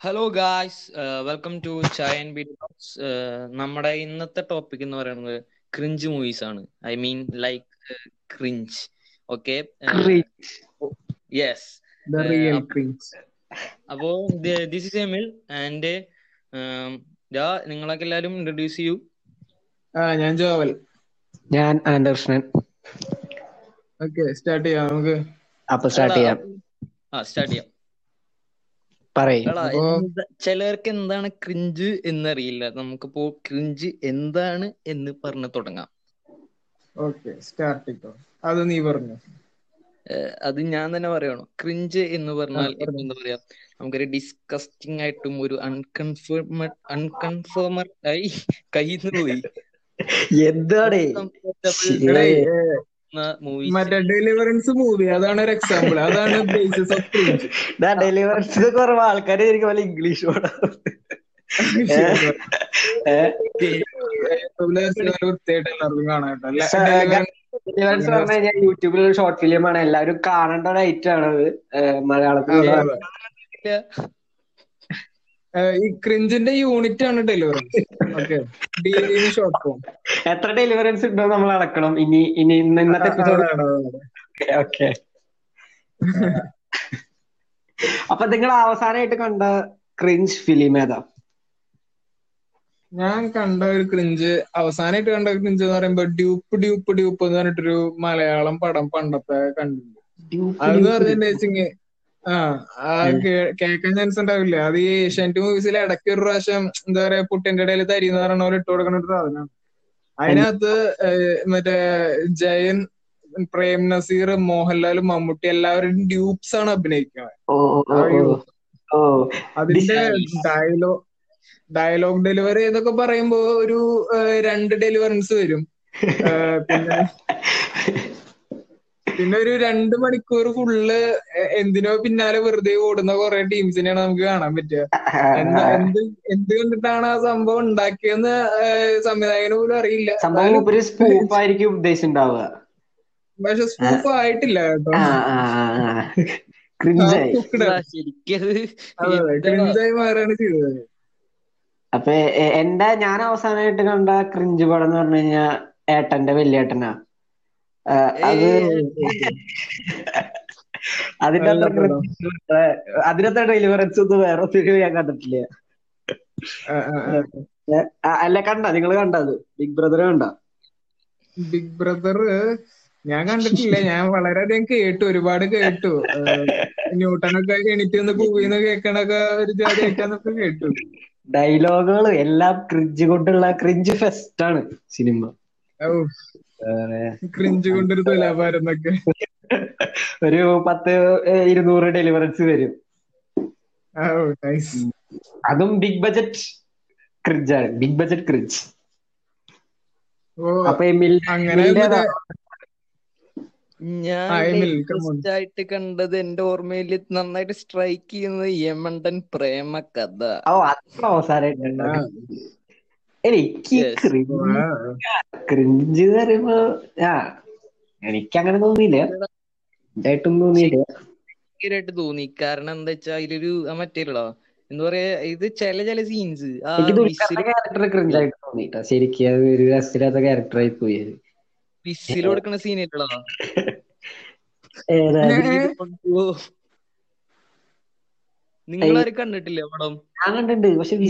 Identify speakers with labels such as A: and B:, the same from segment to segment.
A: Hello guys welcome to chai and B talks നമ്മുടെ ഇന്നത്തെ topic എന്ന് പറയുന്നത് ക്രിഞ്ച് മൂവീസ് ആണ്. I mean like cringe okay yes. അപ്പോ ദിസ് ഇസ് എമിൽ ആൻഡ് ദാ നിങ്ങളൊക്കെ എല്ലാരും ഇൻട്രൊഡ്യൂസ് ചെയ്യൂ.
B: ആ ഞാൻ ജോവൽ.
C: ഞാൻ ആൻഡർസൺ
B: ഓക്കെ സ്റ്റാർട്ട് ചെയ്യാം നമുക്ക്.
C: അപ്പൊ സ്റ്റാർട്ട് ചെയ്യാം.
A: ആ സ്റ്റാർട്ട് ചെയ്യാം
C: പറയ്
A: എടാ,
B: അപ്പോ-
A: എന്താ- ചിലർക്ക് എന്താണ് ക്രിഞ്ച് എന്നറിയില്ല. നമുക്കിപ്പോ ക്രിഞ്ച് എന്താണ് എന്ന് പറഞ്ഞു തുടങ്ങാം.
B: ഓക്കെ സ്റ്റാർട്ട് അത് നീ പറഞ്ഞു.
A: അത് ഞാൻ തന്നെ പറയണോ. ക്രിഞ്ച് എന്ന് പറഞ്ഞാൽ എന്താ പറയാ? നമുക്കൊരു ഡിസ്കസ്റ്റിംഗ് ആയിട്ടും ഒരു അൺകൺഫേം അൺകൺഫേമർ ആയി കയ്യിൽ നിന്ന് പോയി
C: എന്താണ്
B: മറ്റേ ഡെലിവറൻസ് മൂവി അതാണ് ഒരു എക്സാമ്പിൾ അതാണ് ബേസിസ് ഓഫ്
C: ഡെലിവറൻസ് കുറവ്. ആൾക്കാര് ശരിക്കും പോലെ ഇംഗ്ലീഷ് ഡെലിവറൻസ് പറഞ്ഞു കഴിഞ്ഞാൽ യൂട്യൂബിൽ ഒരു ഷോർട്ട് ഫിലിം ആണ്. എല്ലാവരും കാണേണ്ട ഒരു ഐറ്റം ആണ് അത്.
B: ഏഹ് ഈ ക്രിഞ്ചിന്റെ യൂണിറ്റ് ആണ് deliverance okay. D short form
C: എത്ര ഡെലിവറൻസ് ഉണ്ടോ നമ്മൾ അളക്കണം ഇനി ഇനി ഇന്നത്തെ എപ്പിസോഡ് ഓക്കെ അപ്പൊ നിങ്ങൾ അവസാനമായിട്ട് കണ്ട ക്രിഞ്ച് ഫിലിം ഏതാ?
B: ഞാൻ കണ്ട ഒരു ക്രിഞ്ച് അവസാനമായിട്ട് കണ്ട ഒരു ക്രിഞ്ച് എന്ന് പറയുമ്പോ ഡ്യൂപ്പ് ഡ്യൂപ്പ് ഡ്യൂപ്പ് എന്ന് പറഞ്ഞിട്ടൊരു മലയാളം പടം പണ്ടത്തെ കണ്ടിട്ടുണ്ട്. അത് പറഞ്ഞിട്ടുണ്ടെങ്കിൽ കേൾക്കാൻ ചാൻസ് ഉണ്ടാവില്ല. അത് ഈ ഏഷ്യാനെറ്റ് മൂവീസിൽ ഇടയ്ക്ക് ഒരു പ്രാവശ്യം എന്താ പറയാ പുട്ടിന്റെ ഇടയിൽ തരി എന്ന് പറഞ്ഞ പോലെ ഇട്ട് കൊടുക്കുന്ന ഒരു സാധനമാണ് അതിനകത്ത് മറ്റേ ജയൻ പ്രേം നസീർ മോഹൻലാൽ മമ്മൂട്ടി എല്ലാവരും ഡ്യൂപ്സ് ആണ് അഭിനയിക്കുന്നത്. അതിന്റെ ഡയലോ ഡയലോഗ് ഡെലിവറി എന്നൊക്കെ പറയുമ്പോ ഒരു രണ്ട് ഡെലിവറൻസ് വരും. പിന്നെ പിന്നെ ഒരു രണ്ട് മണിക്കൂർ ഫുള്ള് എന്തിനോ പിന്നാലെ വെറുതെ ഓടുന്ന കുറെ ടീംസിനെയാണ് നമുക്ക് കാണാൻ പറ്റുക. എന്താ എന്ത് എന്ത് കണ്ടിട്ടാണ് ആ സംഭവം ഉണ്ടാക്കിയെന്ന് ഏഹ്, സംവിധായകന് പോലും അറിയില്ല.
C: സംഭവം ഉദ്ദേശിച്ചുണ്ടാവുക
B: പക്ഷെ സ്കൂപ്പ് ആയിട്ടില്ല കേട്ടോ.
C: ക്രിഞ്ചായി.
B: മാറാണ് ചെയ്തത്.
C: അപ്പൊ എന്താ എന്റെ ഞാൻ അവസാനമായിട്ട് കണ്ട ക്രിഞ്ച് പടം എന്ന് പറഞ്ഞു കഴിഞ്ഞാൽ ഏട്ടന്റെ വലിയേട്ടനാ. അത് അതിന്റെ അതിനത്ര ഡെലിവറൻസ് ഒന്നും വേറെ ഒത്തിരി ഞാൻ കണ്ടിട്ടില്ല. അല്ല കണ്ട? നിങ്ങൾ കണ്ടത് ബിഗ് ബ്രദർ കണ്ട?
B: ബിഗ് ബ്രദർ ഞാൻ കണ്ടിട്ടില്ല. ഞാൻ വളരെയധികം കേട്ടു. ഒരുപാട് കേട്ടു. ന്യൂട്ടനൊക്കെ എണീറ്റ് നിന്ന് കൂവിന്ന് കേൾക്കണൊക്കെ ഒരു ജാതി കേൾക്കാന്നൊക്കെ കേട്ടു.
C: ഡയലോഗുകൾ എല്ലാം ക്രിഞ്ച് കൊണ്ടുള്ള ക്രിഞ്ച് ഫെസ്റ്റ് ആണ് സിനിമ.
B: ക്രിഞ്ച് കൊണ്ടൊരു
C: ഒരു പത്ത് ഇരുന്നൂറ് ഡെലിവറൻസ് വരും.
B: ഓ നൈസ്
C: അതും ബിഗ് ബജറ്റ് ക്രിഞ്ച് ആണ്. ബിഗ് ബജറ്റ് ക്രിഞ്ച്
B: ഓ
C: അപ്പൊ
A: ഞാൻ. കണ്ടത് എന്റെ ഓർമ്മയിൽ നന്നായിട്ട് സ്ട്രൈക്ക് ചെയ്യുന്നത് യമണ്ടൻ പ്രേമ കഥ
C: ഓ അവസാനമായിട്ട്. എനിക്ക്. ക്രിഞ്ച് പറയുമ്പോ ആ എനിക്ക് അങ്ങനെ തോന്നിയില്ല ഇതായിട്ടും തോന്നിയില്ല.
A: ഭയങ്കരമായിട്ട് തോന്നി. കാരണം എന്താ വെച്ചാ അതിലൊരു ആ മറ്റേലോ എന്താ പറയാ ഇത് ചില ചില സീൻസ്
C: ക്യാരക്ടർ ക്രിഞ്ച് ആയിട്ട് തോന്നിട്ടാ ശരിക്കും അത് ഒരു രസമില്ലാത്ത ക്യാരക്ടർ ആയി പോയി
A: പിസ്സിൽ കൊടുക്കണ സീനല്ലോ
C: ഏതാ?
A: നിങ്ങളാരും കണ്ടിട്ടില്ലേ പടം?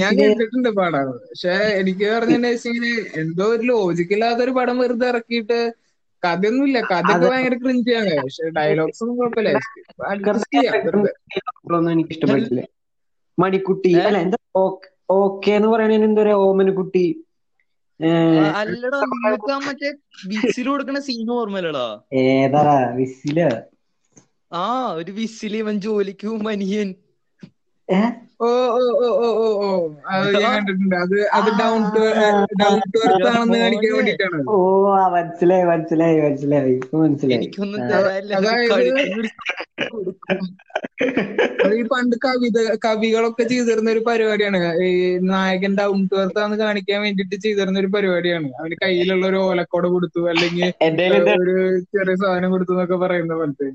C: ഞാൻ കണ്ടിട്ടുണ്ട്
B: പടം. പക്ഷെ എനിക്ക് പറഞ്ഞിട്ടുണ്ടെങ്കിൽ എന്തോ ഒരു ലോജിക്കില്ലാത്ത ഒരു പടം വെറുതെ ഇറക്കിയിട്ട് കഥയൊന്നുമില്ല. കഥയൊക്കെ ഭയങ്കര ക്രിഞ്ചാണ് പക്ഷെ ഡയലോഗ്സ് ഒന്നും കുഴപ്പമില്ല.
C: എനിക്ക് ഇഷ്ടപ്പെട്ടില്ല മണിക്കുട്ടി? അല്ല എന്താ ഓക്കെ എന്ന് പറയണ എന്താ പറയാ ഓമനക്കുട്ടി
A: അല്ലടാ മറ്റേ വിസിൽ കൊടുക്കണ സീൻ ഓർമ്മയില്ലടാ?
C: ഏതാ വിസില?
A: ആ ഒരു വിസിൽ ഇവൻ ജോലിക്ക്
C: ഏ
B: ഓ ഓ ഓ ഓ ഓ ഓ അത് ഞാൻ കണ്ടിട്ടുണ്ട്. അത് അത് down to down to earth ആണെന്ന് കാണിക്കാൻ വേണ്ടിട്ടാണ്
C: ഓ ആ, മനസ്സിലായി മനസ്സിലായി മനസ്സിലായി. ഇപ്പൊ മനസ്സിലായി.
A: എനിക്കൊന്നും
B: അതായത്
A: കഴുത്തിന് ഒരു കൊടുക്കും.
B: അത് ഈ പണ്ട് കവിത കവികളൊക്കെ ചെയ്തിരുന്ന ഒരു പരിപാടിയാണ്. ഈ നായകൻ ഡൗൺ ടു കാണിക്കാൻ വേണ്ടിട്ട് ചെയ്തിരുന്ന ഒരു പരിപാടിയാണ്. അവന് കയ്യിലുള്ള ഒരു ഓലക്കോട കൊടുത്തു അല്ലെങ്കിൽ ഒരു ചെറിയ സാധനം കൊടുത്തു എന്നൊക്കെ പറയുന്ന പോലത്തെ.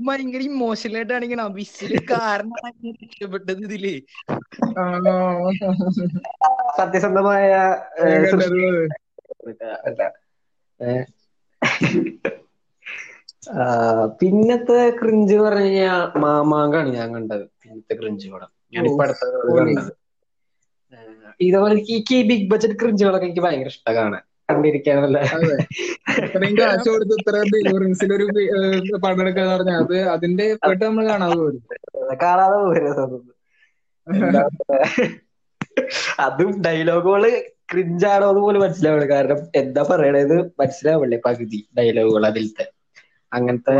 A: ഭയങ്കര ഇമോഷണൽ ആയിട്ട് കാണിക്കണം വിസിൽ കാരണം രക്ഷപ്പെട്ടത് ഇതിൽ.
B: ആ,
C: സത്യസന്ധമായ പിന്നത്തെ ക്രിഞ്ച് പറഞ്ഞു മാമാങ്കാണ് ഞാൻ കണ്ടത്. പിന്നത്തെ ക്രിഞ്ച് പടം. ഞാനിപ്പോ അടുത്ത. കണ്ടത്. ഇതേപോലെ എനിക്ക് ഈ ബിഗ് ബഡ്ജറ്റ് ക്രിഞ്ചുകളൊക്കെ എനിക്ക് ഭയങ്കര ഇഷ്ടം കാണാൻ. കണ്ടിരിക്കാനല്ല?
B: അതെ. ഇത്രയും കാശ് കൊടുത്ത് ഇത്ര ഒരു ഏഹ്, പടം എടുക്കാന്ന് പറഞ്ഞാൽ അത് അതിന്റെ നമ്മൾ കാണാതെ പോരും.
C: കാണാതെ പോരുന്നത് അതും ഡയലോഗുകൾ ക്രിഞ്ചാണോ എന്ന് പോലും മനസ്സിലാവില്ല കാരണം എന്താ പറയണത് മനസ്സിലാവില്ലേ പകുതി ഡയലോഗുകൾ അതിലത്തെ. അങ്ങനത്തെ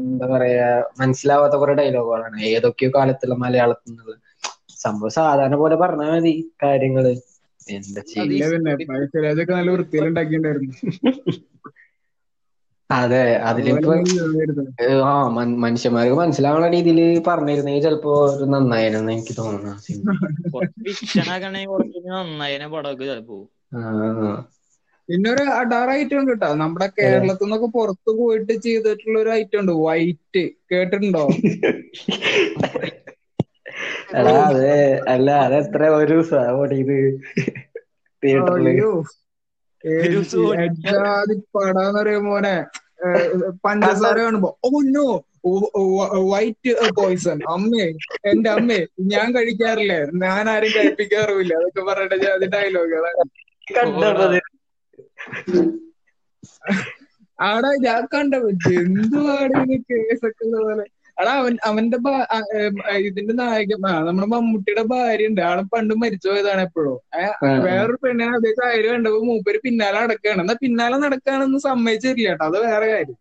C: എന്താ പറയാ മനസ്സിലാവാത്ത കുറെ ഡയലോഗുകളാണ് ഏതൊക്കെയോ കാലത്തുള്ള മലയാളത്തിൽ സംഭവം സാധാരണ പോലെ പറഞ്ഞാൽ മതി കാര്യങ്ങൾ. എന്താ അതെ അതിലിപ്പോ ആ മനുഷ്യന്മാർക്ക് മനസ്സിലാവുന്ന രീതിയിൽ പറഞ്ഞിരുന്നെങ്കിൽ ചിലപ്പോ ഒരു നന്നായിരുന്നു എനിക്ക് തോന്നുന്നു
A: നന്നായതിനെ പടമൊക്കെ ചിലപ്പോ.
C: ആ, ആ.
B: പിന്നെ ഒരു അഡാർ ഐറ്റം ഉണ്ട് കേട്ടോ? നമ്മുടെ കേരളത്തിൽ നിന്നൊക്കെ പുറത്ത് പോയിട്ട് ചെയ്തിട്ടുള്ള ഒരു ഐറ്റം ഉണ്ട്. വൈറ്റ് കേട്ടിട്ടുണ്ടോ?
C: എടാ അതെ അല്ല എത്ര ഒരു
B: തിയേറ്ററിൽ. പടാന്ന് മോനെ? പഞ്ചസാര കാണുമ്പോ ഓ നോ. വൈറ്റ് പോയിസൺ അമ്മേ എന്റെ അമ്മേ ഞാൻ കഴിക്കാറില്ലേ? ഞാൻ ആരും കഴിപ്പിക്കാറുമില്ല. അതൊക്കെ പറഞ്ഞിട്ട് ജാതി ഡയലോഗുകളാണ്
C: കണ്ടത്.
B: ആടാ ഞാൻ കണ്ട. എന്തുവാണ് ഇത് കേസൊക്കെ പോലെ? ആടാ അവൻ അവന്റെ ഇതിന്റെ നായകൻ നമ്മുടെ മമ്മൂട്ടിയുടെ ഭാര്യ ഉണ്ട്. ആളെ പണ്ട് മരിച്ചു പോയതാണ് എപ്പോഴും. വേറൊരു പെണ്ണിനെ അതേ കാര്യം കണ്ടപ്പോ മൂപ്പര് പിന്നാലെ നടക്കാണ്. എന്നാ പിന്നാലെ നടക്കാണെന്ന് സമ്മതിച്ചില്ല കേട്ടോ. അത് വേറെ കാര്യം.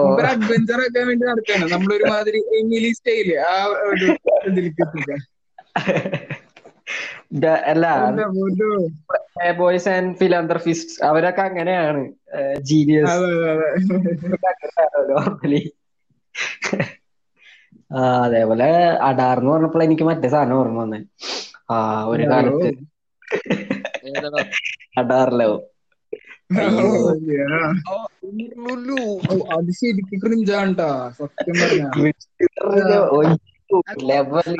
B: മൂപ്പര് അഡ്വഞ്ചർ ആക്കാൻ വേണ്ടി നടക്കാണ്. നമ്മളൊരുമാതിരി എമിലി സ്റ്റൈൽ ആ ഒരു ഇതിലേക്ക്
C: അല്ല ബോയ്സ് ആൻഡ് ഫിലാന്ത്രഫിസ്റ്റ് അവരൊക്കെ അങ്ങനെയാണ് ജീനിയസ് നോർമലി അതേപോലെ അഡാർ എന്ന് പറഞ്ഞപ്പോൾ എനിക്ക് മറ്റേ സാധനം ഓർമ്മ വന്നേ. ആ ഒരു കാലത്ത്. അഡാറിലോ.
B: ഓ, ഓ, അത് ശരിക്കും സത്യം പറഞ്ഞ.
C: ലെവൽ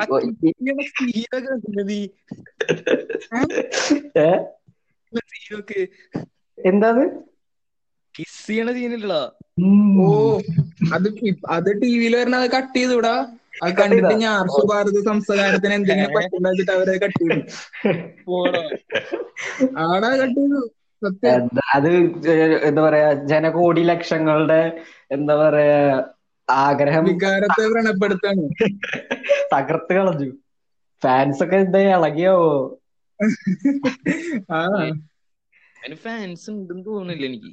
C: എന്താണ്
A: കിസ് ചെയ്യണ സീനില്ല
B: ഓ അത് അത് ടിവിയിൽ വരണ അത് കട്ട് ചെയ്തുടാ അത് കണ്ടിട്ട് ഞാൻ ആർഷ ഭാരത സംസ്കാരത്തിന് എന്തെങ്കിലും പറ്റില്ല വെച്ചിട്ട് അവരെ കട്ട് ചെയ്തു.
A: പോടാ.
B: ആടാ കട്ട് ചെയ്തു. സത്യം.
C: അത് എന്താ പറയാ ജനകോടി ലക്ഷങ്ങളുടെ എന്താ പറയാ ആഗ്രഹം
B: വികാരത്തെ വ്രണപ്പെടുത്താണ്.
C: തകർത്ത് കളഞ്ഞു. ഫാൻസ് ഒക്കെ എന്താ ഇളകിയാവോ?
A: ഫാൻസ് ഉണ്ടെന്ന് തോന്നുന്നില്ല എനിക്ക്.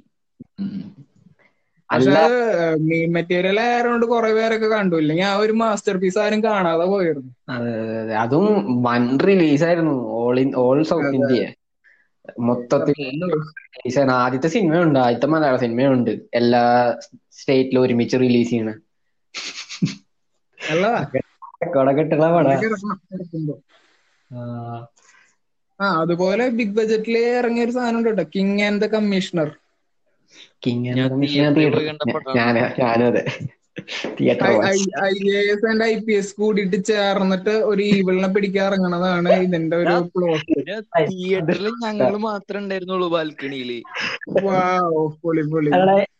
B: പക്ഷെ
C: അല്ല.
B: മെയിൻ മെറ്റീരിയൽ ആയതുകൊണ്ട് കുറെ പേരൊക്കെ കണ്ടു. ഇല്ലെങ്കിൽ ആ ഒരു മാസ്റ്റർ പീസ് ആരും കാണാതെ പോയിരുന്നു.
C: അതെ, അതെ, അതെ. അതും വൺ റിലീസ് ആയിരുന്നു. All in all south India മൊത്തത്തിൽ ആദ്യത്തെ സിനിമയുണ്ട് ആദ്യത്തെ മലയാള സിനിമയുണ്ട് എല്ലാ സ്റ്റേറ്റിലും ഒരുമിച്ച് റിലീസ് ചെയ്യണ.
B: ആ അതുപോലെ ബിഗ് ബജറ്റിൽ ഇറങ്ങിയ ഒരു സാധനം ഉണ്ട് കേട്ടോ King and the Commissioner
C: King and
A: the.
C: ഞാൻ ഞാനും അതെ.
B: I A S and I P S കൂടിയിട്ട് ചേർന്നിട്ട് ഒരു ഈവിളിനെ പിടിക്കാൻ ഇറങ്ങണതാണ് ഇതിന്റെ ഒരു പ്ലോട്ട്
A: തിയേറ്ററിൽ ഞങ്ങൾ മാത്രമേ ഉണ്ടായിരുന്നുള്ളൂ ബാൽക്കണിയിൽ.
B: പൊളി പൊളി.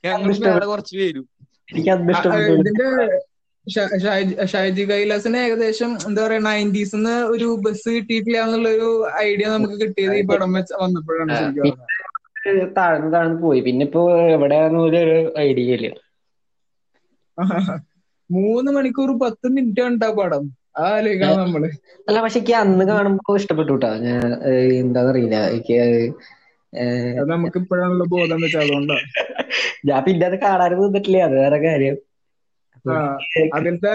A: ഞങ്ങൾ വേറെ കുറച്ച് പേരും.
B: ഇതിന്റെ ഷാജി- കൈലാസിന് ഏകദേശം എന്താ പറയാ നയന്റീസിന്ന് ഒരു ബസ് കിട്ടിയിട്ടില്ല എന്നുള്ളൊരു ഐഡിയ നമുക്ക് കിട്ടിയത് ഈ പടം വെച്ച് വന്നപ്പോഴാണ്.
C: താഴ്ന്നു താഴ്ന്നു പോയി. പിന്നെ ഇപ്പൊ എവിടെയാന്ന് ഐഡിയ ഇല്ല.
B: മൂന്ന് മണിക്കൂർ പത്ത് മിനിറ്റ് കണ്ടാ പടം. ആലോചിക്കണം നമ്മൾ.
C: അല്ല പക്ഷെ എനിക്ക് അന്ന് കാണുമ്പോ ഇഷ്ടപ്പെട്ടു കേട്ടോ ഞാൻ എന്താന്ന് എന്താന്നറിയില്ല. എനിക്ക്
B: നമുക്ക് ഇപ്പോഴാണല്ലോ ബോധം വെച്ചാൽ അതുകൊണ്ടാ.
C: ഞാൻ പിന്നെ അത് കാണാനും നിന്നിട്ടില്ല? അത് വേറെ കാര്യം.
B: അതിലത്തെ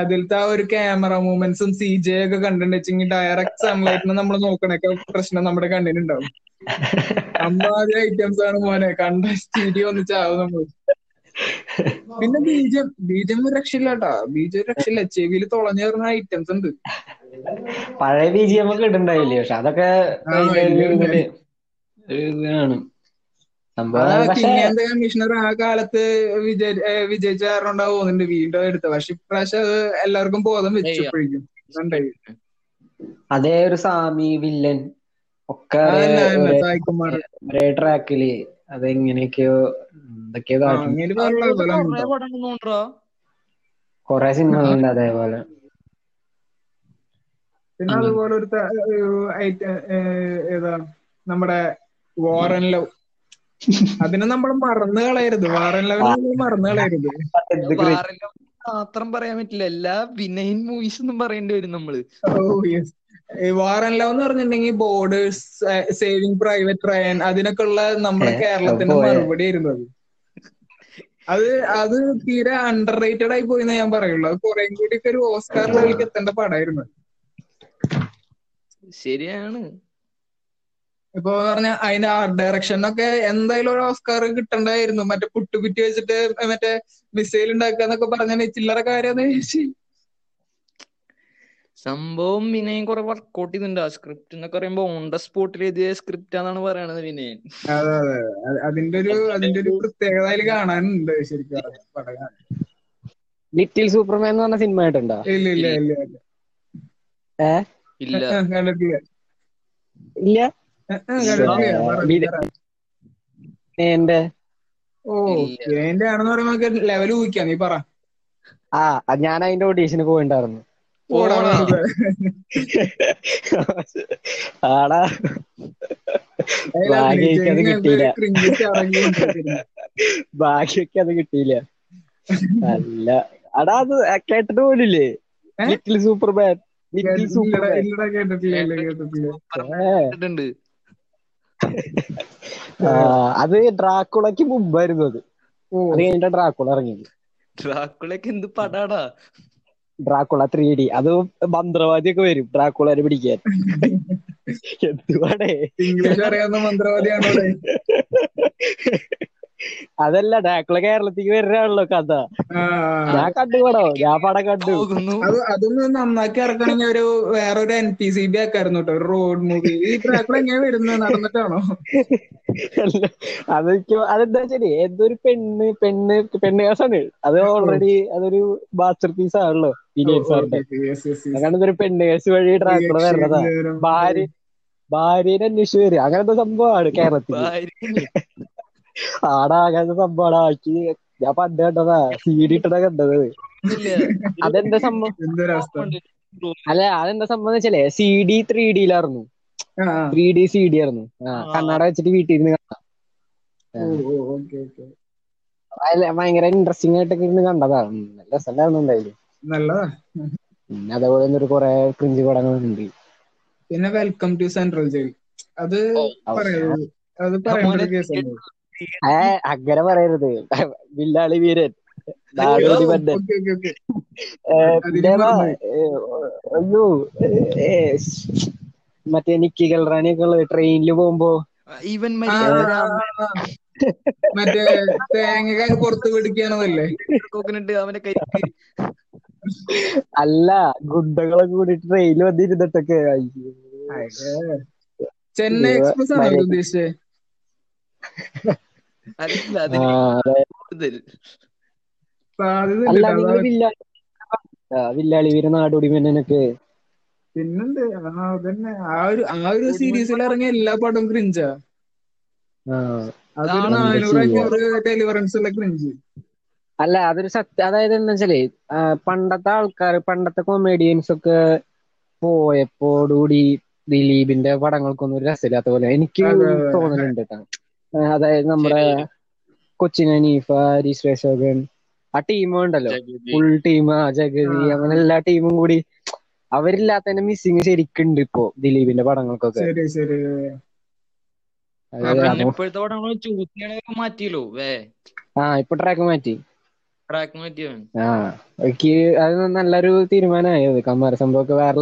B: അതിലത്തെ ആ ഒരു ക്യാമറ മൂവ്മെന്റ്സും സി ജെ ഒക്കെ കണ്ടിട്ടുണ്ടെങ്കിൽ ഡയറക്റ്റ് സൺലൈറ്റിന് നമ്മൾ നോക്കണൊക്കെ പ്രശ്നം നമ്മുടെ കണ്ണിനുണ്ടാവും അമ്മാതിരി ഐറ്റംസ് ആണ് മോനെ. കണ്ട സ്റ്റീഡിയോ ഒന്ന് ചാവും നമ്മൾ പിന്നെ ബീജം ബീജം രക്ഷയില്ലാട്ടാ. രക്ഷയില്ല കേട്ടാ ബീജം രക്ഷയില്ല. ചെവിയിൽ തുളഞ്ഞു തുളഞ്ഞേറുന്ന ഐറ്റംസ് ഉണ്ട്.
D: പഴയ ബീജം ഒക്കെ ഇടണ്ടായില്ലേ പക്ഷെ അതൊക്കെ ഇതാണ്.
B: കമ്മീഷണർ ആ കാലത്ത് വിജയിച്ച കാരണം ഉണ്ടാ പോകുന്നുണ്ട് വീണ്ടും എടുത്ത പക്ഷെ ഇപ്രാവശ്യം അത് എല്ലാവർക്കും ബോധം വെച്ചപ്പോഴേക്കും
D: അതേ ഒരു സാമി വില്ലൻ ഒക്കെ ഒരേ ട്രാക്കിൽ അതെങ്ങനെയൊക്കെയോ എന്തൊക്കെയോ
A: കൊറേ
D: സിനിമകളുണ്ട് അതേപോലെ.
B: പിന്നെ അതുപോലെ ഒരു ഏതാ നമ്മുടെ വാറൻ ലവ് അതിനെ നമ്മൾ മറന്നു കളയരുത്. വാറൻ ലവ് നമ്മൾ മറന്നു കളയരുത്.
A: മാത്രം പറയാൻ പറ്റില്ല. എല്ലാ വിനയൻ മൂവീസ് ഒന്നും പറയേണ്ടി വരും നമ്മൾ.
B: ഓ യെസ് വാറൻ ലവ് എന്ന് പറഞ്ഞിട്ടുണ്ടെങ്കിൽ ബോർഡേഴ്സ് സേവിങ് പ്രൈവറ്റ് റയൻ അതിനൊക്കെ ഉള്ള നമ്മുടെ കേരളത്തിന്റെ മറുപടി ആയിരുന്നു അത്. അത് അത് തീരെ അണ്ടർ റേറ്റഡ് ആയി പോയി ഞാൻ പറയുള്ളൂ. അത് കുറെ കൂടി ഒരു ഓസ്കാർ ലെവലിലേക്ക് എത്തേണ്ട പടമായിരുന്നു
A: ശരിയാണ്.
B: ഇപ്പൊ പറഞ്ഞ അതിന്റെ ആർട്ട് ഡയറക്ഷനൊക്കെ എന്തായാലും ഒരു ഓസ്കാർ കിട്ടണ്ടായിരുന്നു. മറ്റേ പുട്ടുകുറ്റി വെച്ചിട്ട് മറ്റേ മിസൈൽ ഉണ്ടാക്കുക എന്നൊക്കെ പറഞ്ഞ ചില്ലറ കാര്യമെന്ന് ചോദിച്ചു
A: സംഭവം വിനയൻ കുറെ വർക്കൗട്ട് ചെയ്തിട്ടുണ്ട്. ആ സ്ക്രിപ്റ്റ് എന്നൊക്കെ പറയുമ്പോ ഓൺ ദ സ്പോട്ടിൽ എഴുതിയ സ്ക്രിപ്റ്റ് ആണെന്നാണ് പറയണത് വിനയൻ
B: അതെ അതെ. അത് അതിന്റെ ഒരു അതിന്റെ ഒരു പ്രത്യേകത അതിൽ കാണാനുണ്ട് ശരിക്കും
C: ലിറ്റിൽ സൂപ്പർമാൻ എന്ന് പറഞ്ഞ സിനിമ ആയിട്ടുണ്ടോ
B: ഇല്ല ഇല്ല ഇല്ല. ഇല്ല
A: ഇല്ല.
B: കണ്ടിട്ടില്ല.
C: എന്റെ
B: ഓ എന്റെ ആണെന്ന് പറയുമ്പോ ലെവൽ ഊഹിക്കാം. നീ പറ.
C: ആ ഞാൻ അതിന്റെ ഓഡീഷന് പോയിണ്ടായിരുന്നു. ആടാ. ഭാഗ്യൊക്കെ അത് കിട്ടിയില്ല. ഭാഗ്യക്ക് അത് കിട്ടിയില്ല. അല്ല. അടാ അത് കേട്ടിട്ട് പോലില്ലേ? Little
B: super bad
A: little
C: super അത് ഡ്രാക്കുളക്ക് മുമ്പായിരുന്നു അത്. അത് കഴിഞ്ഞിട്ട് ഡ്രാക്കുള ഇറങ്ങിയത്.
A: ഡ്രാക്കുളക്ക് എന്ത് പടാടാ?
C: ഡ്രാക്കുള ത്രീ ഡി അത് മന്ത്രവാദിയൊക്കെ വരും. ഡ്രാക്കുളനെ പിടിക്കാൻ. എന്തുവാടേ?
B: ഇംഗ്ലീഷ് അറിയാവുന്ന മന്ത്രവാദിയാണോ
C: അതല്ല ഡാക്കുള കേരളത്തിക്ക് വരുന്നതാണല്ലോ കഥ. ഞാൻ കണ്ടു കൂടോ ഞാൻ പടം കണ്ടു.
B: അതൊന്ന് നന്നാക്കി ഇറക്കണമെങ്കിൽ ഒരു വേറൊരു എൻ പി സി ബി ആക്കായിരുന്നു കേട്ടോ. ഒരു റോഡ് മൂവി ഈ ഡ്രാക്കുള എങ്ങനെ വരുന്നത്? നടന്നിട്ടാണോ?
C: അല്ല, അതെനിക്ക് അതെന്താ ശരി എന്തൊരു പെണ്ണ് പെണ്ണ് പെണ്ണ് കേസാണ്. അത് ഓൾറെഡി അതൊരു മാസ്റ്റർ പീസ് ആണല്ലോ. അങ്ങനെ ഒരു പെണ്ണ് കേസ് വഴി ട്രാക്ടർ വരുന്നതാ. ഭാര്യ ഭാര്യനെ അന്വേഷിച്ചു വരിക. അങ്ങനത്തെ സംഭവമാണ് കേരളത്തിൽ ആടാ അങ്ങനത്തെ സംഭവമാണ്? ആക്കി ഞാൻ പണ്ട് കണ്ടതാ. സീഡി ഇട്ടതാ കണ്ടത്. അതെന്താ സംഭവം? അല്ല അതെന്താ സംഭവം വെച്ചാലേ സി ഡി ത്രീ ഡിയിലായിരുന്നു. ത്രീ ഡി സി ഡി ആയിരുന്നു കണ്ണാട വെച്ചിട്ട് വീട്ടിൽ ഇരുന്ന് കാണാം ഭയങ്കര ഇൻട്രസ്റ്റിംഗ് ആയിട്ടൊക്കെ ഇരുന്ന് കണ്ടതാ. ഉം, നല്ല എന്തായാലും.
B: നല്ലതാ.
C: പിന്നെ അതേപോലെ തന്നെ കുറെ ക്രിഞ്ച് പടങ്ങളുണ്ട്
B: പിന്നെ വെൽക്കം ടു സെൻട്രൽ ജയിൽ അത് പറയുന്നത് അത് പറയേണ്ട കേസല്ലേ
C: ഏ അങ്ങനെ പറയരുത്. വില്ലാളി വീരൻ. നാടോടി. ഏ, അയ്യോ മറ്റേ നിക്കി ഗൽറാണിയൊക്കെ ഉള്ളത് ട്രെയിനിൽ പോകുമ്പോ.
A: ഇവൻ.
B: മറ്റേ തേങ്ങ പുറത്ത് പിടിക്കാനതല്ലേ
A: കോക്കനട്ട് അവന്റെ കരിക്ക്
C: അല്ല ഗുണ്ടകളെ കൂടി ട്രെയിനിൽ വന്നിരുന്നിട്ടൊക്കെ അയ്യോ.
B: ചെന്നൈ എക്സ്പ്രസ് ആണോ ഉദ്ദേശിച്ചത്
C: വില്ലാളി വീര നാടോടിമേനൊക്കെ
B: പിന്നുണ്ട് ആ അതന്നെ. ആ ഒരു ആ ഒരു സീരീസിൽ ഇറങ്ങിയ എല്ലാ പടവും ക്രിഞ്ചാ
A: അതാണ്
B: നാനൂറ്. അഞ്ഞൂറ് ഡെലിവറൻസ് ഉള്ള ക്രിഞ്ച്
C: അല്ല അതൊരു സത്യം അതായത് എന്താ വെച്ചാലേ പണ്ടത്തെ ആൾക്കാർ പണ്ടത്തെ കൊമേഡിയൻസ് ഒക്കെ പോയപ്പോടുകൂടി ദിലീപിന്റെ പടങ്ങൾക്കൊന്നും ഒരു രസമില്ലാത്ത പോലെ എനിക്ക്. തോന്നലുണ്ട് കേട്ടോ അതായത് നമ്മുടെ കൊച്ചിൻ ഹനീഫ ഹരീഷ് അശോകൻ ആ ടീം ഉണ്ടല്ലോ. ഫുൾ ടീം ആ ജഗതി. അങ്ങനെ എല്ലാ ടീമും കൂടി അവരില്ലാത്തതിന്റെ മിസ്സിങ് ശരിക്കുണ്ട് ഇപ്പോ ദിലീപിന്റെ പടങ്ങൾക്കൊക്കെ.
A: ഇപ്പോഴത്തെ പടങ്ങൾ മാറ്റിയല്ലോ വേ.
C: ആ ഇപ്പൊ ട്രാക്ക് മാറ്റി.
A: ട്രാക്ക് മാറ്റിയവൻ
C: ആ എനിക്ക് അത് നല്ലൊരു തീരുമാനമായത് കമ്മാര സംഭവമൊക്കെ വേറെ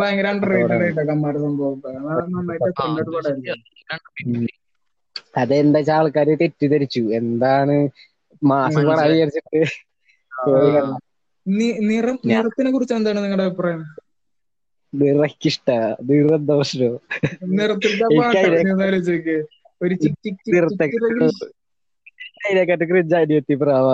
B: ഭയങ്കര കമ്മാര സംഭവം പടമായിരുന്നു
C: അതെന്താ വെച്ചാൽ ആൾക്കാര് തെറ്റിദ്ധരിച്ചു. എന്താണ് മാസം വിചാരിച്ചിട്ട്.
B: നിറം നിറത്തിനെ കുറിച്ച് എന്താണ് നിങ്ങളുടെ അഭിപ്രായം?
C: നിറക്കിഷ്ട
B: നിറദോഷോ നിറത്തിന്റെ ഒരു
C: അതിനെക്കാട്ട് ക്രിഞ്ച് അനിയത്തി പ്രാവ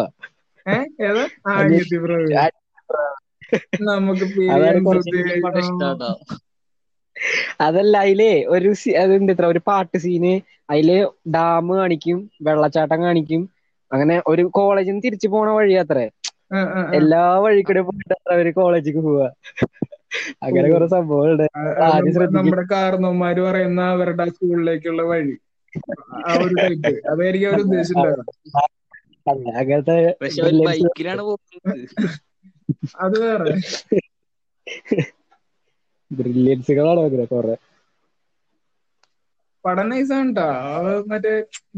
C: അതല്ല അതിലേ ഒരു അതെന്ത് ഇത്ര? ഒരു പാട്ട് സീന് അതിൽ ഡാം കാണിക്കും വെള്ളച്ചാട്ടം കാണിക്കും അങ്ങനെ ഒരു കോളേജിൽ നിന്ന് തിരിച്ചു പോണ വഴി അത്രേ. എല്ലാ വഴിക്കൂടെ കൂടെ പോയിട്ട് അവർ കോളേജിക്ക് പോവാ. അങ്ങനെ കുറെ സംഭവങ്ങളുണ്ട്.
B: നമ്മുടെ കാരണവന്മാര് പറയുന്ന അവരുടെ സ്കൂളിലേക്കുള്ള വഴി. ആ ഒരു ടൈപ്പ് അതായിരിക്കും അവർ ഉദ്ദേശിച്ചിട്ടുണ്ടാവുക.
C: അങ്ങനത്തെ
A: പക്ഷെ അവർ ബൈക്കിലാണ് പോകുന്നത്.
B: അത് വേറെ.
C: ബ്രില്യൻസുകളാണ് അങ്ങനെ കുറെ.
B: പടം നൈസാണ് കേട്ടാ മറ്റേ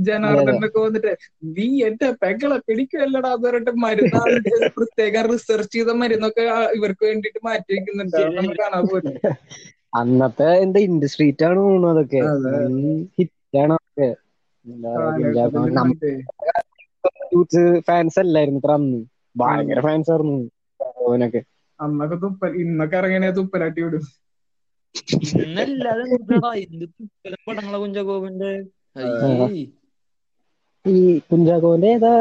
B: ജനാർദ്ദനൊക്കെ വന്നിട്ട് നീ എന്റെ പെങ്ങളെ പിടിക്കുമല്ലടാ എന്ന് പറഞ്ഞിട്ട് മരുന്ന് പ്രത്യേകം റിസർച്ച് ചെയ്ത മരുന്നൊക്കെ ഇവർക്ക് വേണ്ടിട്ട് മാറ്റി വെക്കുന്നുണ്ട്. കാണാൻ പോലും
C: അന്നത്തെ എന്താ ഇൻഡസ്ട്രീറ്റ് ആണ് തോന്നുന്നു അതൊക്കെ. യൂത്ത് ഫാൻസ് അല്ലായിരുന്നു ഇത്ര അന്ന്. ഭയങ്കര ഫാൻസ് ആയിരുന്നു. ഓനൊക്കെ.
B: അന്നൊക്കെ തുപ്പൽ ഇന്നൊക്കെ ഇറങ്ങണേ തുപ്പലാട്ടി വിടും.
A: പടങ്ങളെ കുഞ്ചാക്കോവിന്റെ
C: ഈ കുഞ്ചാക്കോന്റെ ഏതാ